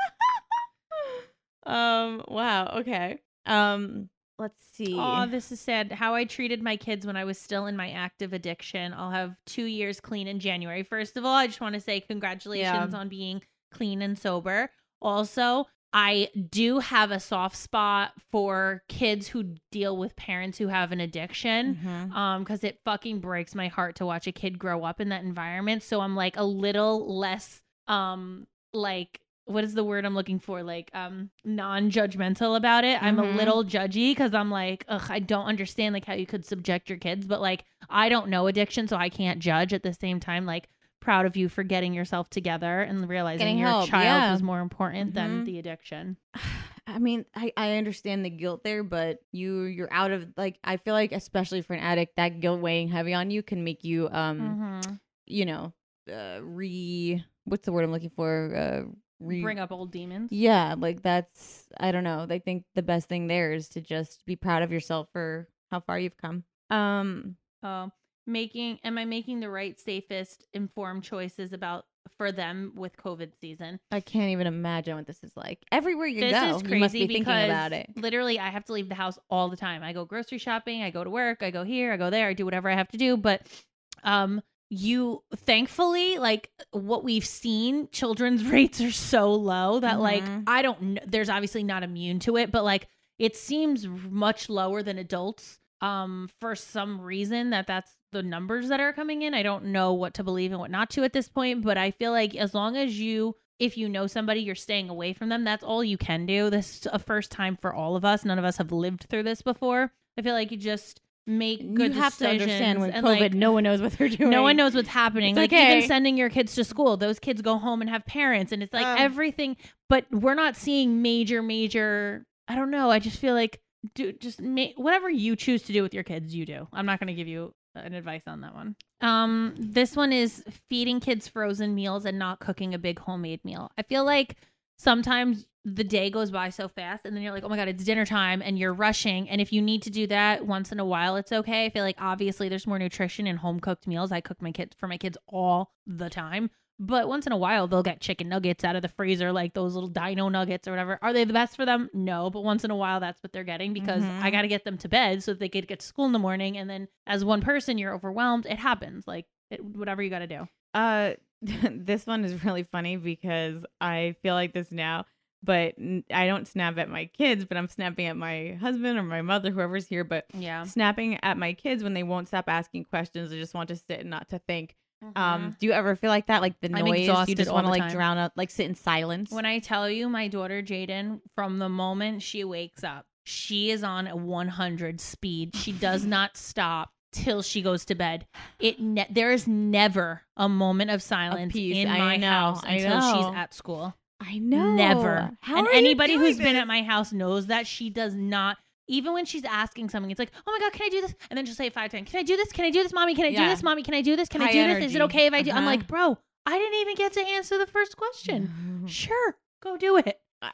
um. Wow. Okay. Um. Let's see. oh, this is sad. How I treated my kids when I was still in my active addiction. I'll have two years clean in January. First of all, I just want to say congratulations on being clean and sober. Also, I do have a soft spot for kids who deal with parents who have an addiction. Mhm. um because it fucking breaks my heart to watch a kid grow up in that environment so i'm like a little less um like what is the word i'm looking for like um non-judgmental about it i'm a Mhm. little judgy because i'm like ugh i don't understand like how you could subject your kids but like i don't know addiction so i can't judge at the same time like proud of you for getting yourself together and realizing Getting your help, child yeah. was more important than Mhm. the addiction I mean, I, I understand the guilt there, but you you're out of like I feel like especially for an addict, that guilt weighing heavy on you can make you um Mhm. you know uh, re what's the word I'm looking for uh re bring up old demons yeah like that's I don't know I think the best thing there is to just be proud of yourself for how far you've come um uh, making am i making the right safest informed choices about for them with covid season? I can't even imagine what this is like. Everywhere you this go is you must crazy be thinking about it. literally i have to leave the house all the time. I go grocery shopping i go to work i go here i go there i do whatever i have to do but um you thankfully like what we've seen children's rates are so low that like Mhm. i don't know there's obviously not immune to it but like it seems much lower than adults um for some reason that that's the numbers that are coming in i don't know what to believe and what not to at this point but i feel like as long as you if you know somebody you're staying away from them that's all you can do this is a first time for all of us none of us have lived through this before i feel like you just make good you have to understand when COVID like, no one knows what they're doing no one knows what's happening. It's like okay. even sending your kids to school, those kids go home and have parents, and it's like Ugh. everything. But we're not seeing major, major. I don't know. I just feel like do just ma- whatever you choose to do with your kids, you do. I'm not going to give you an advice on that one. Um, this one is feeding kids frozen meals and not cooking a big homemade meal. I feel like sometimes the day goes by so fast and then you're like, oh my God, it's dinner time and you're rushing. And if you need to do that once in a while, it's okay. I feel like obviously there's more nutrition in home cooked meals. I cook my kids for my kids all the time. But once in a while, they'll get chicken nuggets out of the freezer, like those little dino nuggets or whatever. Are they the best for them? No. But once in a while, that's what they're getting because Mhm. I got to get them to bed so that they could get to school in the morning. And then as one person, you're overwhelmed. It happens. Like it, whatever you got to do. Uh, this one is really funny because I feel like this now, but I don't snap at my kids, but I'm snapping at my husband or my mother, whoever's here. But Yeah. snapping at my kids when they won't stop asking questions, I just want to sit and not to think. Mm-hmm. Um, do you ever feel like that? Like the I'm noise, you just want to like drown out, like sit in silence. When I tell you my daughter Jaden, from the moment she wakes up, she is on a 100 speed. She does not stop till she goes to bed. It ne- there is never a moment of silence in I my know, house until she's at school. I know, Never. How and are you anybody who's been at my house knows that she does not. Even when she's asking something, it's like, "Oh my god, can I do this?" And then she'll say it five times. Can I do this? Can I do this, mommy? Can I do this, mommy? Can I do this? Can I High do this? Is it okay if I do? I'm Uh-huh. like, bro, I didn't even get to answer the first question. Sure, go do it. I,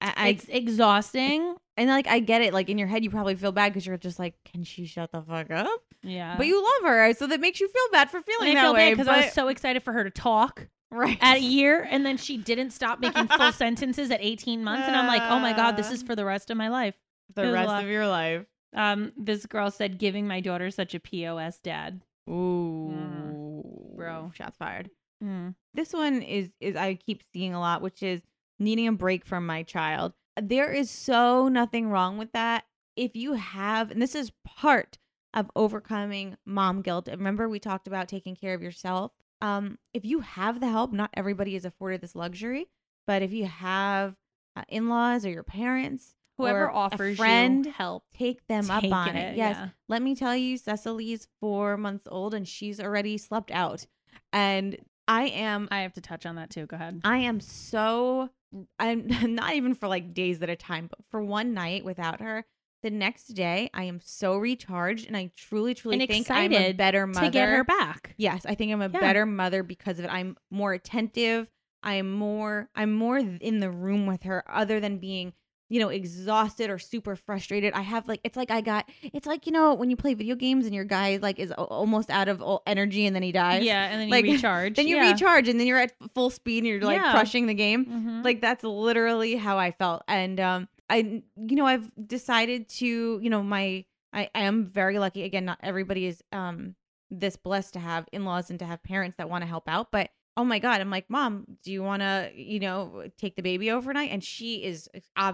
I it's exhausting. and like I get it. Like in your head, you probably feel bad because you're just like, can she shut the fuck up? Yeah, But you love her, so that makes you feel bad for feeling and I that feel way. bad because I was so excited for her to talk right at a year, and then she didn't stop making full sentences at 18 months, and I'm like, oh my god, this is for the rest of my life. The rest of your life. Um, this girl said, giving my daughter such a pos dad. Ooh, bro. shots fired. Mm. This one is is I keep seeing a lot, which is needing a break from my child. There is so nothing wrong with that. If you have, and this is part of overcoming mom guilt. Remember, we talked about taking care of yourself. Um, if you have the help, not everybody is afforded this luxury, but if you have uh, in-laws or your parents, Whoever offers friend, you help, take them up on it. Yes, yeah. let me tell you, Cecily's four months old and she's already slept out. And I am I have to touch on that too. Go ahead. I am so I'm not even for like days at a time, but for one night without her, the next day I am so recharged and I truly, truly And think I'm a better mother. To get her back. Yes, I think I'm a Yeah. better mother because of it. I'm more attentive. I'm more I'm more in the room with her other than being you know exhausted or super frustrated i have like it's like i got it's like you know when you play video games and your guy like is almost out of all energy and then he dies Yeah, and then Like, you recharge. then you yeah. recharge and then you're at full speed and you're like Yeah. crushing the game Mhm. like that's literally how i felt and um i you know i've decided to you know my i, I am very lucky again not everybody is um this blessed to have in-laws and to have parents that want to help out but oh my god i'm like mom do you want to you know take the baby overnight and she is uh,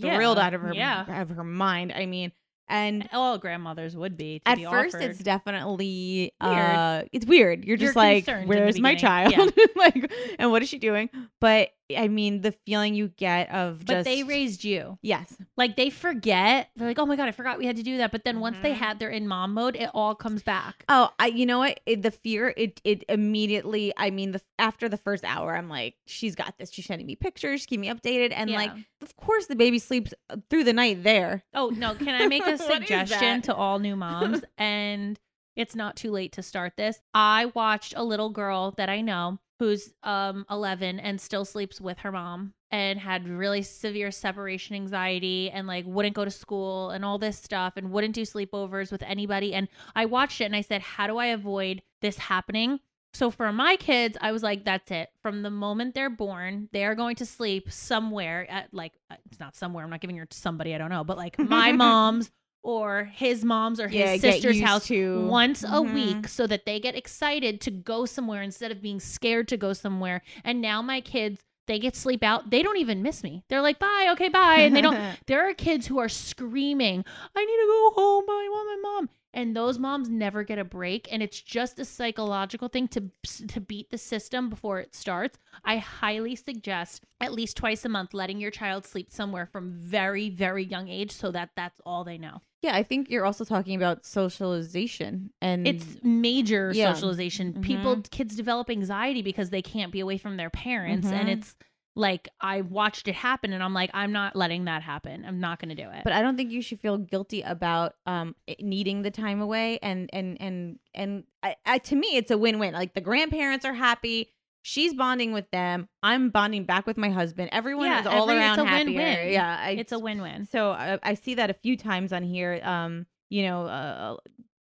thrilled Yeah, out of her yeah. out of her mind i mean and all grandmothers would be. To at be first offered. it's definitely Weird. uh it's weird you're You're just like in the where's my child like and what is she doing but i mean the feeling you get of but just they raised you. yes Like they forget. They're like, oh my god, I forgot we had to do that. But then once they Mhm. had their in mom mode, it all comes back. oh i you know what it, the fear it it immediately i mean the after the first hour i'm like she's got this she's sending me pictures keep me updated and like of course the baby sleeps uh, through the night there Oh no, can I make a What is suggestion that? to all new moms? and it's not too late to start this. I watched a little girl that I know who's um 11 and still sleeps with her mom and had really severe separation anxiety and like wouldn't go to school and all this stuff and wouldn't do sleepovers with anybody and I watched it and I said how do I avoid this happening so for my kids, I was like, that's it. From the moment they're born, they are going to sleep somewhere at like uh, it's not somewhere. I'm not giving her to somebody I don't know, but like my mom's or his mom's or his Yeah, sister's house to- once a Mhm. week so that they get excited to go somewhere instead of being scared to go somewhere. And now my kids, they get sleep out. They don't even miss me. They're like, bye, okay, bye. And they don't there are kids who are screaming, I need to go home, but I want my mom. And those moms never get a break. And it's just a psychological thing to, to beat the system before it starts. I highly suggest at least twice a month letting your child sleep somewhere from very, very young age so that that's all they know. yeah i think you're also talking about socialization and It's major Yeah. socialization. People, kids develop anxiety because they can't be away from their parents. And Mhm. it's, like I watched it happen and I'm like I'm not letting that happen. I'm not going to do it. But I don't think you should feel guilty about um needing the time away and and and and I, I, to me it's a win-win. Like the grandparents are happy, she's bonding with them, I'm bonding back with my husband. Everyone Yeah, is all every- around it's a happier. win-win. Yeah, I, it's a win-win. So I, I see that a few times on here. Um, you know, uh,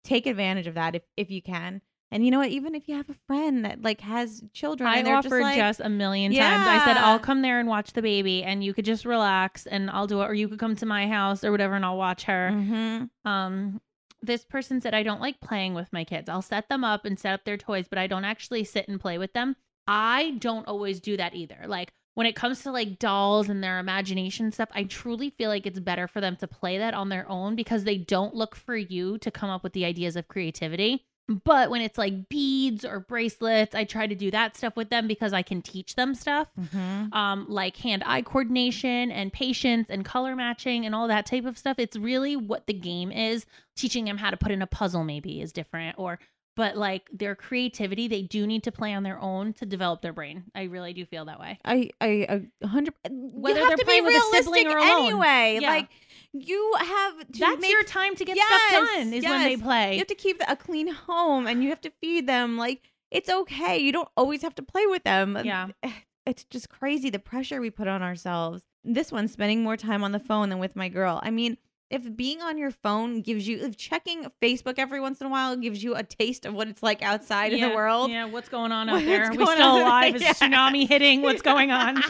take advantage of that if if you can. And you know what? Even if you have a friend that like has children, I offered just, just, a million times. I said I'll come there and watch the baby, and you could just relax, and I'll do it, or you could come to my house or whatever, and I'll watch her. Mhm. Um, this person said I don't like playing with my kids. I'll set them up and set up their toys, but I don't actually sit and play with them. I don't always do that either. Like when it comes to like dolls and their imagination stuff, I truly feel like it's better for them to play that on their own because they don't look for you to come up with the ideas of creativity. But when it's like beads or bracelets, I try to do that stuff with them because I can teach them stuff Mhm. um, like hand eye coordination and patience and color matching and all that type of stuff. It's really what the game is. Teaching them how to put in a puzzle maybe is different, or but like their creativity, they do need to play on their own to develop their brain. I really do feel that way. I I a hundred. Whether you have they're playing with a sibling or alone. anyway. Yeah. Like you have to That's make your time to get Yes, stuff done. Is when they play. You have to keep a clean home and you have to feed them. Like it's okay. You don't always have to play with them. Yeah. It's just crazy the pressure we put on ourselves. This one spending more time on the phone than with my girl. I mean, if being on your phone gives you if checking Facebook every once in a while gives you a taste of what it's like outside in the world. Yeah, what's going on out What's there? Are we still alive? Is Yeah. tsunami hitting? What's going on?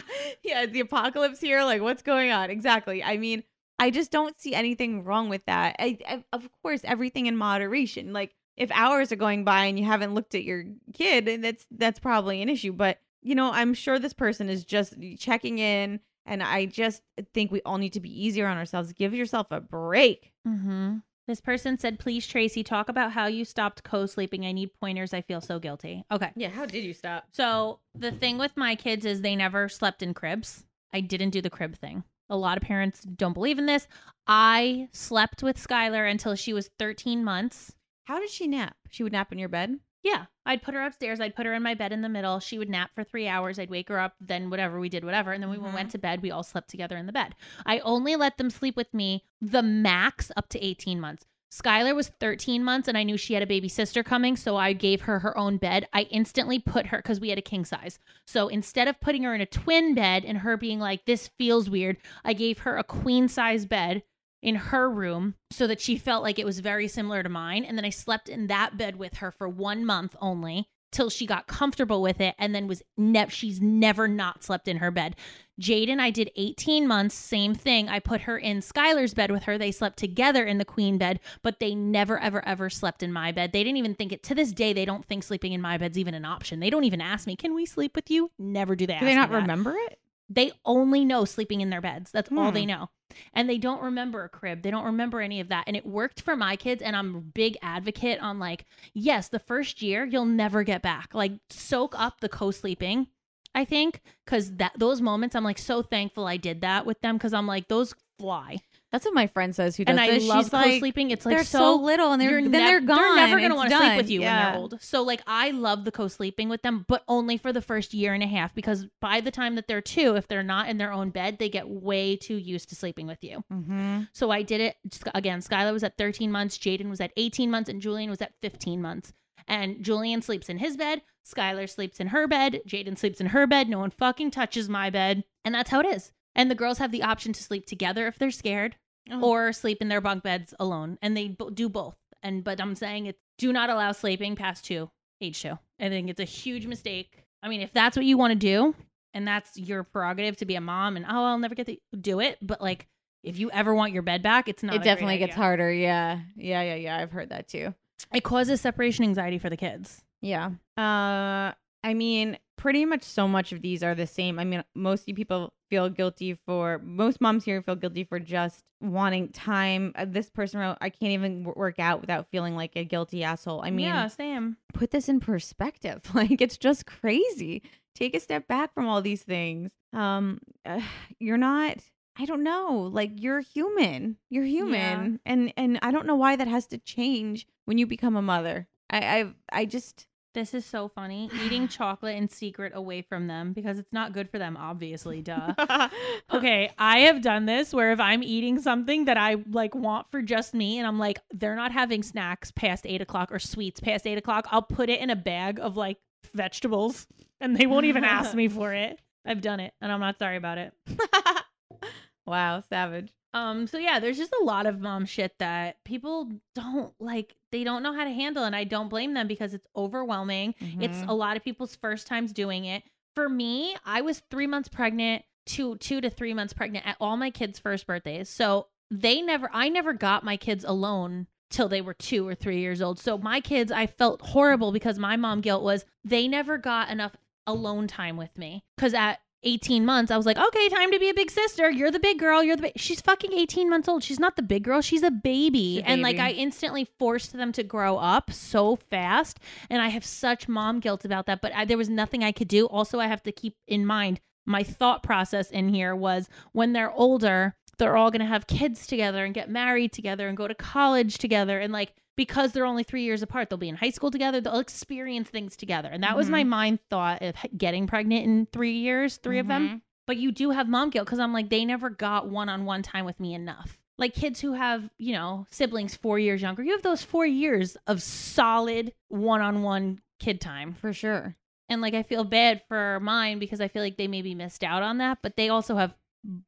yeah, the apocalypse here? Like, what's going on? Exactly. I mean, I just don't see anything wrong with that. I, I, of course, everything in moderation. Like, if hours are going by and you haven't looked at your kid, that's that's probably an issue. But you know, I'm sure this person is just checking in, and I just think we all need to be easier on ourselves. Give yourself a break. Mm-hmm. This person said, please, Tracy, talk about how you stopped co sleeping. I need pointers. I feel so guilty. Okay. Yeah. How did you stop? So the thing with my kids is they never slept in cribs. I didn't do the crib thing. A lot of parents don't believe in this. I slept with Skylar until she was 13 months. How did she nap? She would nap in your bed. Yeah, I'd put her upstairs. I'd put her in my bed in the middle. She would nap for three hours. I'd wake her up. Then whatever we did, whatever. And then we Mhm. went to bed. We all slept together in the bed. I only let them sleep with me the max up to 18 months. Skylar was 13 months and I knew she had a baby sister coming. So I gave her her own bed. I instantly put her, because we had a king size. So instead of putting her in a twin bed and her being like, this feels weird, I gave her a queen size bed in her room so that she felt like it was very similar to mine. And then I slept in that bed with her for one month only till she got comfortable with it and then was never she's never not slept in her bed. Jaden, I did 18 months, same thing. I put her in Skylar's bed with her. They slept together in the queen bed, but they never, ever, ever slept in my bed. They didn't even think it to this day, they don't think sleeping in my bed's even an option. They don't even ask me, Can we sleep with you? Never do they Do they not remember it? They only know sleeping in their beds. That's all Hmm. they know. And they don't remember a crib. They don't remember any of that. And it worked for my kids. And I'm a big advocate on like, yes, the first year you'll never get back. Like soak up the co-sleeping, I think. Cause that those moments, I'm like so thankful I did that with them because I'm like, those fly. That's what my friend says. Who does And I this. love She's like, co-sleeping. It's like they're so, so, little, and they're then nev- they're gone. They're never gonna want to sleep with you when they're old. So like I love the co-sleeping with them, but only for the first year and a half because by the time that they're two, if they're not in their own bed, they get way too used to sleeping with you. Mm-hmm. So I did it again. Skylar was at 13 months, Jaden was at 18 months, and Julian was at 15 months. And Julian sleeps in his bed, Skylar sleeps in her bed, Jaden sleeps in her bed. No one fucking touches my bed, and that's how it is. And the girls have the option to sleep together if they're scared, Oh. or sleep in their bunk beds alone, and they bo- do both. And but I'm saying it do not allow sleeping past two, age two. I think it's a huge mistake. I mean, if that's what you want to do, and that's your prerogative to be a mom, and oh, I'll never get to do it, but like if you ever want your bed back, it's not. a It definitely gets harder. Yeah, yeah, yeah, yeah. I've heard that too. It causes separation anxiety for the kids. Yeah. Uh, I mean, pretty much so much of these are the same. I mean, most people feel guilty for most moms here feel guilty for just wanting time. Uh, this person wrote, "I can't even work out without feeling like a guilty asshole." I mean, yeah, same. put this in perspective. Like it's just crazy. Take a step back from all these things. Um, uh, you're not. I don't know. Like you're human. You're human, and and I don't know why that has to change when you become a mother. I I I just This is so funny. Eating chocolate in secret away from them because it's not good for them, obviously, duh. okay, I have done this where if I'm eating something that I like want for just me and I'm like, they're not having snacks past eight o'clock or sweets past eight o'clock, I'll put it in a bag of like vegetables and they won't even ask me for it. I've done it and I'm not sorry about it. wow, savage. Um, so yeah, there's just a lot of mom shit that people don't like, they don't know how to handle, and I don't blame them because it's overwhelming. It's Mhm. a lot of people's first times doing it. For me, I was three months pregnant, two two to three months pregnant at all my kids' first birthdays. So they never I never got my kids alone till they were two or three years old. So my kids, I felt horrible because my mom guilt was they never got enough alone time with me. Cause at 18 months, I was like, okay, time to be a big sister. You're the big girl. You're the big. She's fucking 18 months old. She's not the big girl. She's a baby. She's a And like. I instantly forced them to grow up so fast. And I have such mom guilt about that. But I, there was nothing I could do. Also, I have to keep in mind my thought process in here was when they're older, they're all going to have kids together and get married together and go to college together. And like, because they're only three years apart, they'll be in high school together. They'll experience things together. And that was my mind thought of getting pregnant in three years, 3 of them. Mhm. But you do have mom guilt because I'm like, they never got one on one time with me enough. Like kids who have, you know, siblings four years younger, you have those four years of solid one on one kid time. For sure. And like, I feel bad for mine because I feel like they maybe missed out on that, but they also have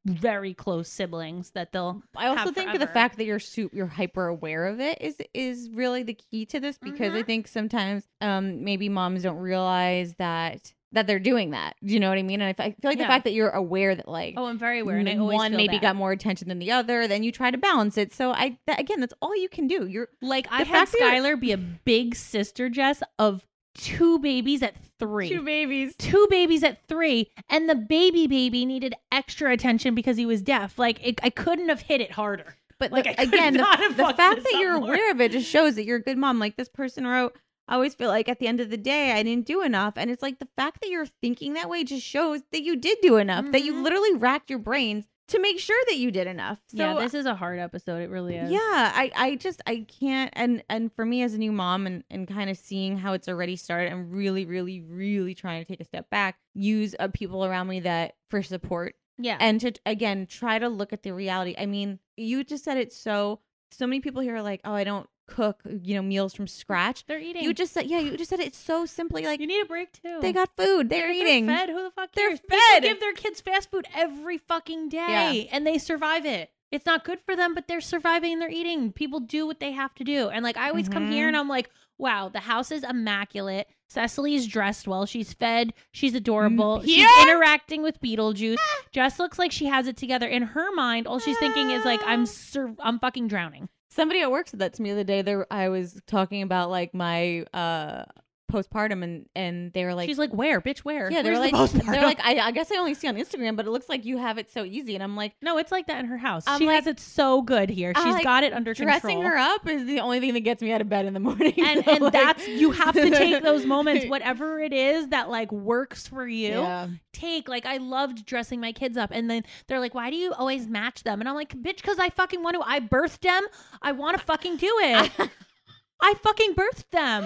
very close siblings that they'll. I also have think the fact that you're su- you're hyper aware of it is is really the key to this because I Mhm. think sometimes um maybe moms don't realize that that they're doing that. Do you know what I mean? And I feel like Yeah. the fact that you're aware that like Oh, I'm very aware. And I one maybe bad. got more attention than the other, then you try to balance it. So I that, again, that's all you can do. You're Like, I the had fact that you're- Skylar be a big sister, Jess, of two babies at three. Two babies. two babies at three, and the baby baby needed extra attention because he was deaf. Like it, I couldn't have hit it harder. But Like, the- again, the, the fact that you're more. aware of it just shows that you're a good mom. Like this person wrote, I always feel like at the end of the day, I didn't do enough. And it's like the fact that you're thinking that way just shows that you did do enough, that you Mhm. literally racked your brains to make sure that you did enough. So yeah, this is a hard episode. It really is. yeah, I, I just I can't and and for me as a new mom and and kind of seeing how it's already started, I'm really really really trying to take a step back, use uh, people around me that for support yeah. and to again try to look at the reality. I mean, you just said it so. So many people here are like, "Oh, I don't cook, you know, meals from scratch." they're eating. You just said, yeah, you just said it so simply. Like you need a break too. they got food, they're If eating. fed. Who the fuck They're cares? People fed. give their kids fast food every fucking day, and they survive it. It's not good for them, but they're surviving and they're eating. People do what they have to do, and like I always come here and mm-hmm. I'm like, wow, the house is immaculate. Cecily's dressed well. She's fed. She's mm, adorable. She's interacting with Beetlejuice. Jess looks like she has it together. In her mind, all she's thinking is like, I'm sur- I'm fucking drowning. Somebody at work said that to me the other day. There, I was talking about like my uh postpartum, and and they were like, she's like, where, bitch, where? yeah, they're like, the they're like, I, I guess I only see on Instagram, but it looks like you have it so easy, and I'm like, no, it's like that in her house. I'm she like- has it so good here. She's like, got it under control dressing control. her up is the only thing that gets me out of bed in the morning. and So, and like- that's you have to take those moments whatever it is that like works for you Yeah. take like i loved dressing my kids up and then they're like why do you always match them and i'm like bitch because i fucking want to i birthed them i want to fucking do it i fucking birthed them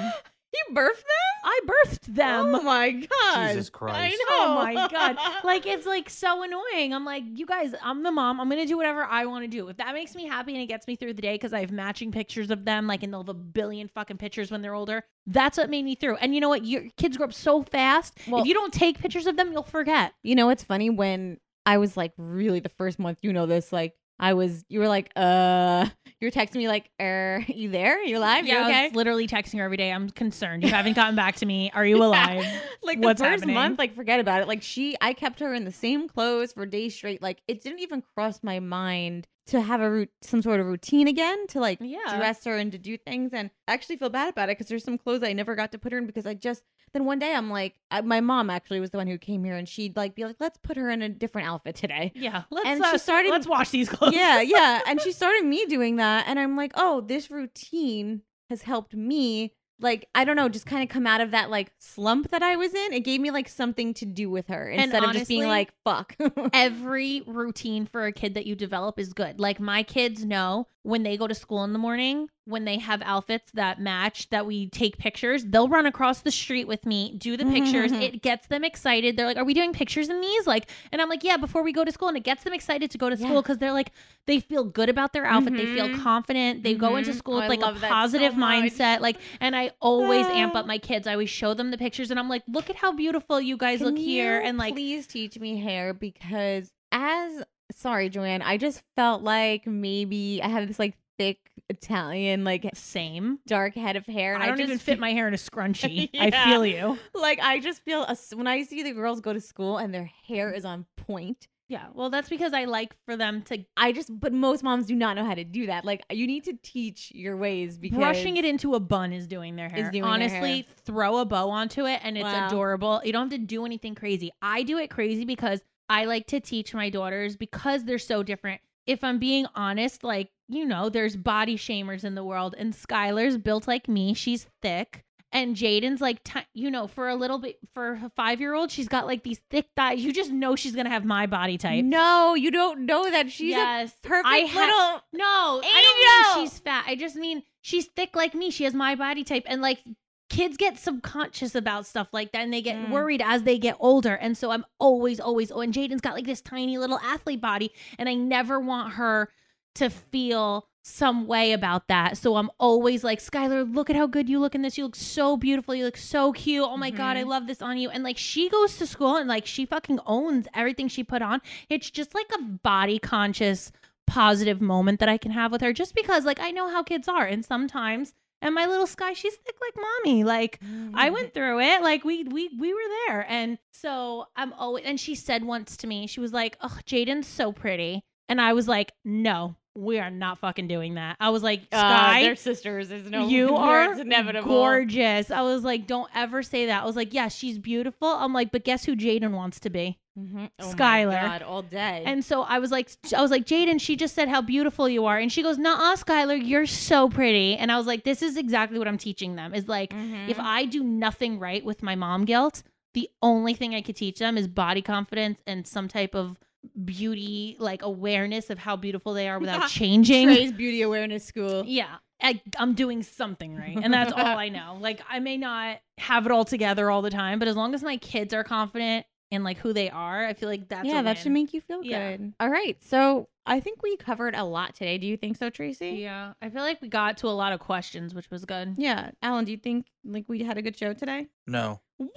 You birthed them? i birthed them Oh my god! Jesus Christ. I know. Oh my god! Like it's like so annoying. I'm like, you guys, I'm the mom. I'm gonna do whatever I want to do. If that makes me happy and it gets me through the day because I have matching pictures of them, like in they'll have a billion fucking pictures when they're older. That's what made me through. And you know what? Your kids grow up so fast. Well- if you don't take pictures of them, you'll forget. You know what's funny? When I was like really the first month, you know this, like I was you were like, uh you were texting me like, er, you there? You live? yeah, you I was literally texting her every day. I'm concerned. You haven't gotten back to me. Are you alive? like What's the first happening? month, like forget about it. Like she I kept her in the same clothes for days straight. Like it didn't even cross my mind to have a root some sort of routine again to like Yeah. dress her and to do things and I actually feel bad about it because there's some clothes I never got to put her in because I just then one day I'm like I, my mom actually was the one who came here and she'd like be like let's put her in a different outfit today Yeah. Let's And uh, she started- Let's wash these clothes. yeah, yeah. And she started me doing that. And I'm like, oh, this routine has helped me, like, I don't know, just kind of come out of that like slump that I was in. It gave me like something to do with her instead of just being like, fuck. every routine for a kid that you develop is good. Like my kids know when they go to school in the morning, when they have outfits that match that we take pictures, they'll run across the street with me, do the pictures. it gets them excited. They're like, "Are we doing pictures in these?" Like, and I'm like, "Yeah, before we go to school." And it gets them excited to go to Yeah. school cuz they're like they feel good about their outfit. They feel Mhm. confident. They go into Mhm. school Oh, with like a that so positive mindset. Like, and I always amp Ah. up my kids. I always show them the pictures and I'm like, "Look at how beautiful you guys Can look here." And like please teach me hair because as sorry, Joanne, I just felt like maybe I have this like thick Italian, like same. dark head of hair, and I I, don't just even fit my hair in a scrunchie. I feel you. like I just feel a, when I see the girls go to school and their hair is on point. Yeah. Well, that's because I like for them to I just, but most moms do not know how to do that. Like you need to teach your ways because brushing it into a bun is doing their hair. doing their Honestly, hair. throw a bow onto it and it's Wow. adorable. You don't have to do anything crazy. I do it crazy because I like to teach my daughters because they're so different. If I'm being honest, like, you know, there's body shamers in the world and Skylar's built like me. She's thick. And Jaden's like, ti- you know, for a little bit, for a five year old, she's got like these thick thighs. You just know she's going to have my body type. No, you don't know that she's yes. a perfect I ha- little. No, I don't mean she's fat. I just mean she's thick like me. She has my body type. And like kids get subconscious about stuff like that and they get Mm. worried as they get older. And so I'm always, always, oh, and Jaden's got like this tiny little athlete body. And I never want her to feel some way about that. So I'm always like, Skylar, look at how good you look in this. You look so beautiful. You look so cute. Oh my God, I love this on you. And like she goes to school and like she fucking owns everything she put on. It's just like a body conscious, positive moment that I can have with her just because like I know how kids are. And sometimes and my little Sky, she's thick like mommy. Like I mm. went through it. Like we we we were there. And so I'm always and she said once to me, she was like, Oh, Jaden's so pretty. And I was like, No, we are not fucking doing that. I was like, Uh, Sky, they're sisters. There's no. you are It's inevitable. gorgeous. I was like, don't ever say that. I was like, yeah, she's beautiful. I'm like, but guess who Jaden wants to be? Mhm. Oh my Skylar. God, all day. And so I was like, I was like, Jaden, she just said how beautiful you are, and she goes, Nah, Skylar, you're so pretty. And I was like, this is exactly what I'm teaching them. Is like, Mhm. if I do nothing right with my mom guilt, the only thing I could teach them is body confidence and some type of beauty, like awareness of how beautiful they are without changing. Tray's beauty awareness school. Yeah. I, I'm doing something right. And that's all I know. Like, I may not have it all together all the time, but as long as my kids are confident in like who they are, I feel like that's yeah, a that should make you feel Yeah. good. All right, so I think we covered a lot today. Do you think so, Tracy? Yeah. I feel like we got to a lot of questions, which was good. Yeah, Alan, do you think like we had a good show today? No. What?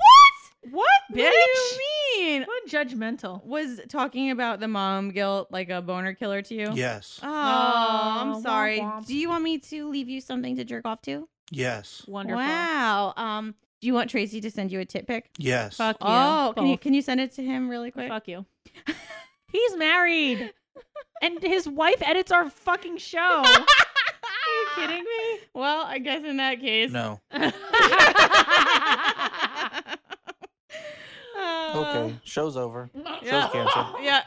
What, bitch? What do you mean? What judgmental. Was talking about the mom guilt like a boner killer to you? Yes. Oh, Oh, I'm womp sorry. womp. Do you want me to leave you something to jerk off to? Yes. Wonderful. Wow. Um, do you want Tracy to send you a tit pic? Yes. Fuck you. Oh, can you Both. can you send it to him really quick? Fuck you. He's married. and his wife edits our fucking show. Are you kidding me? Well, I guess in that case. No. Uh, Okay. Show's over. Yeah. Show's canceled. Yeah.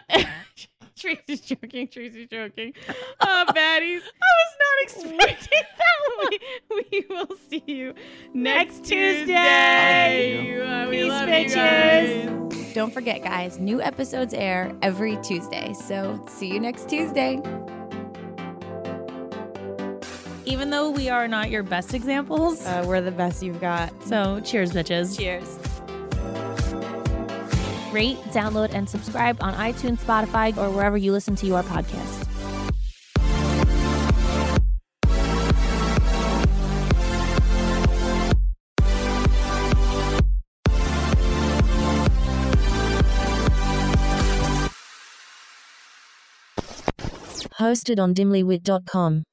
Tracy's joking. Tracy's joking. Oh, baddies. I was not expecting that one. we, we will see you next, Next Tuesday. Tuesday. Uh, we Peace, love bitches. guys. Don't forget, guys, new episodes air every Tuesday. So see you next Tuesday. Even though we are not your best examples. Uh, we're the best you've got. so cheers, bitches. Cheers. Rate, download, and subscribe on iTunes, Spotify, or wherever you listen to your podcast. Hosted on dimlywit.com.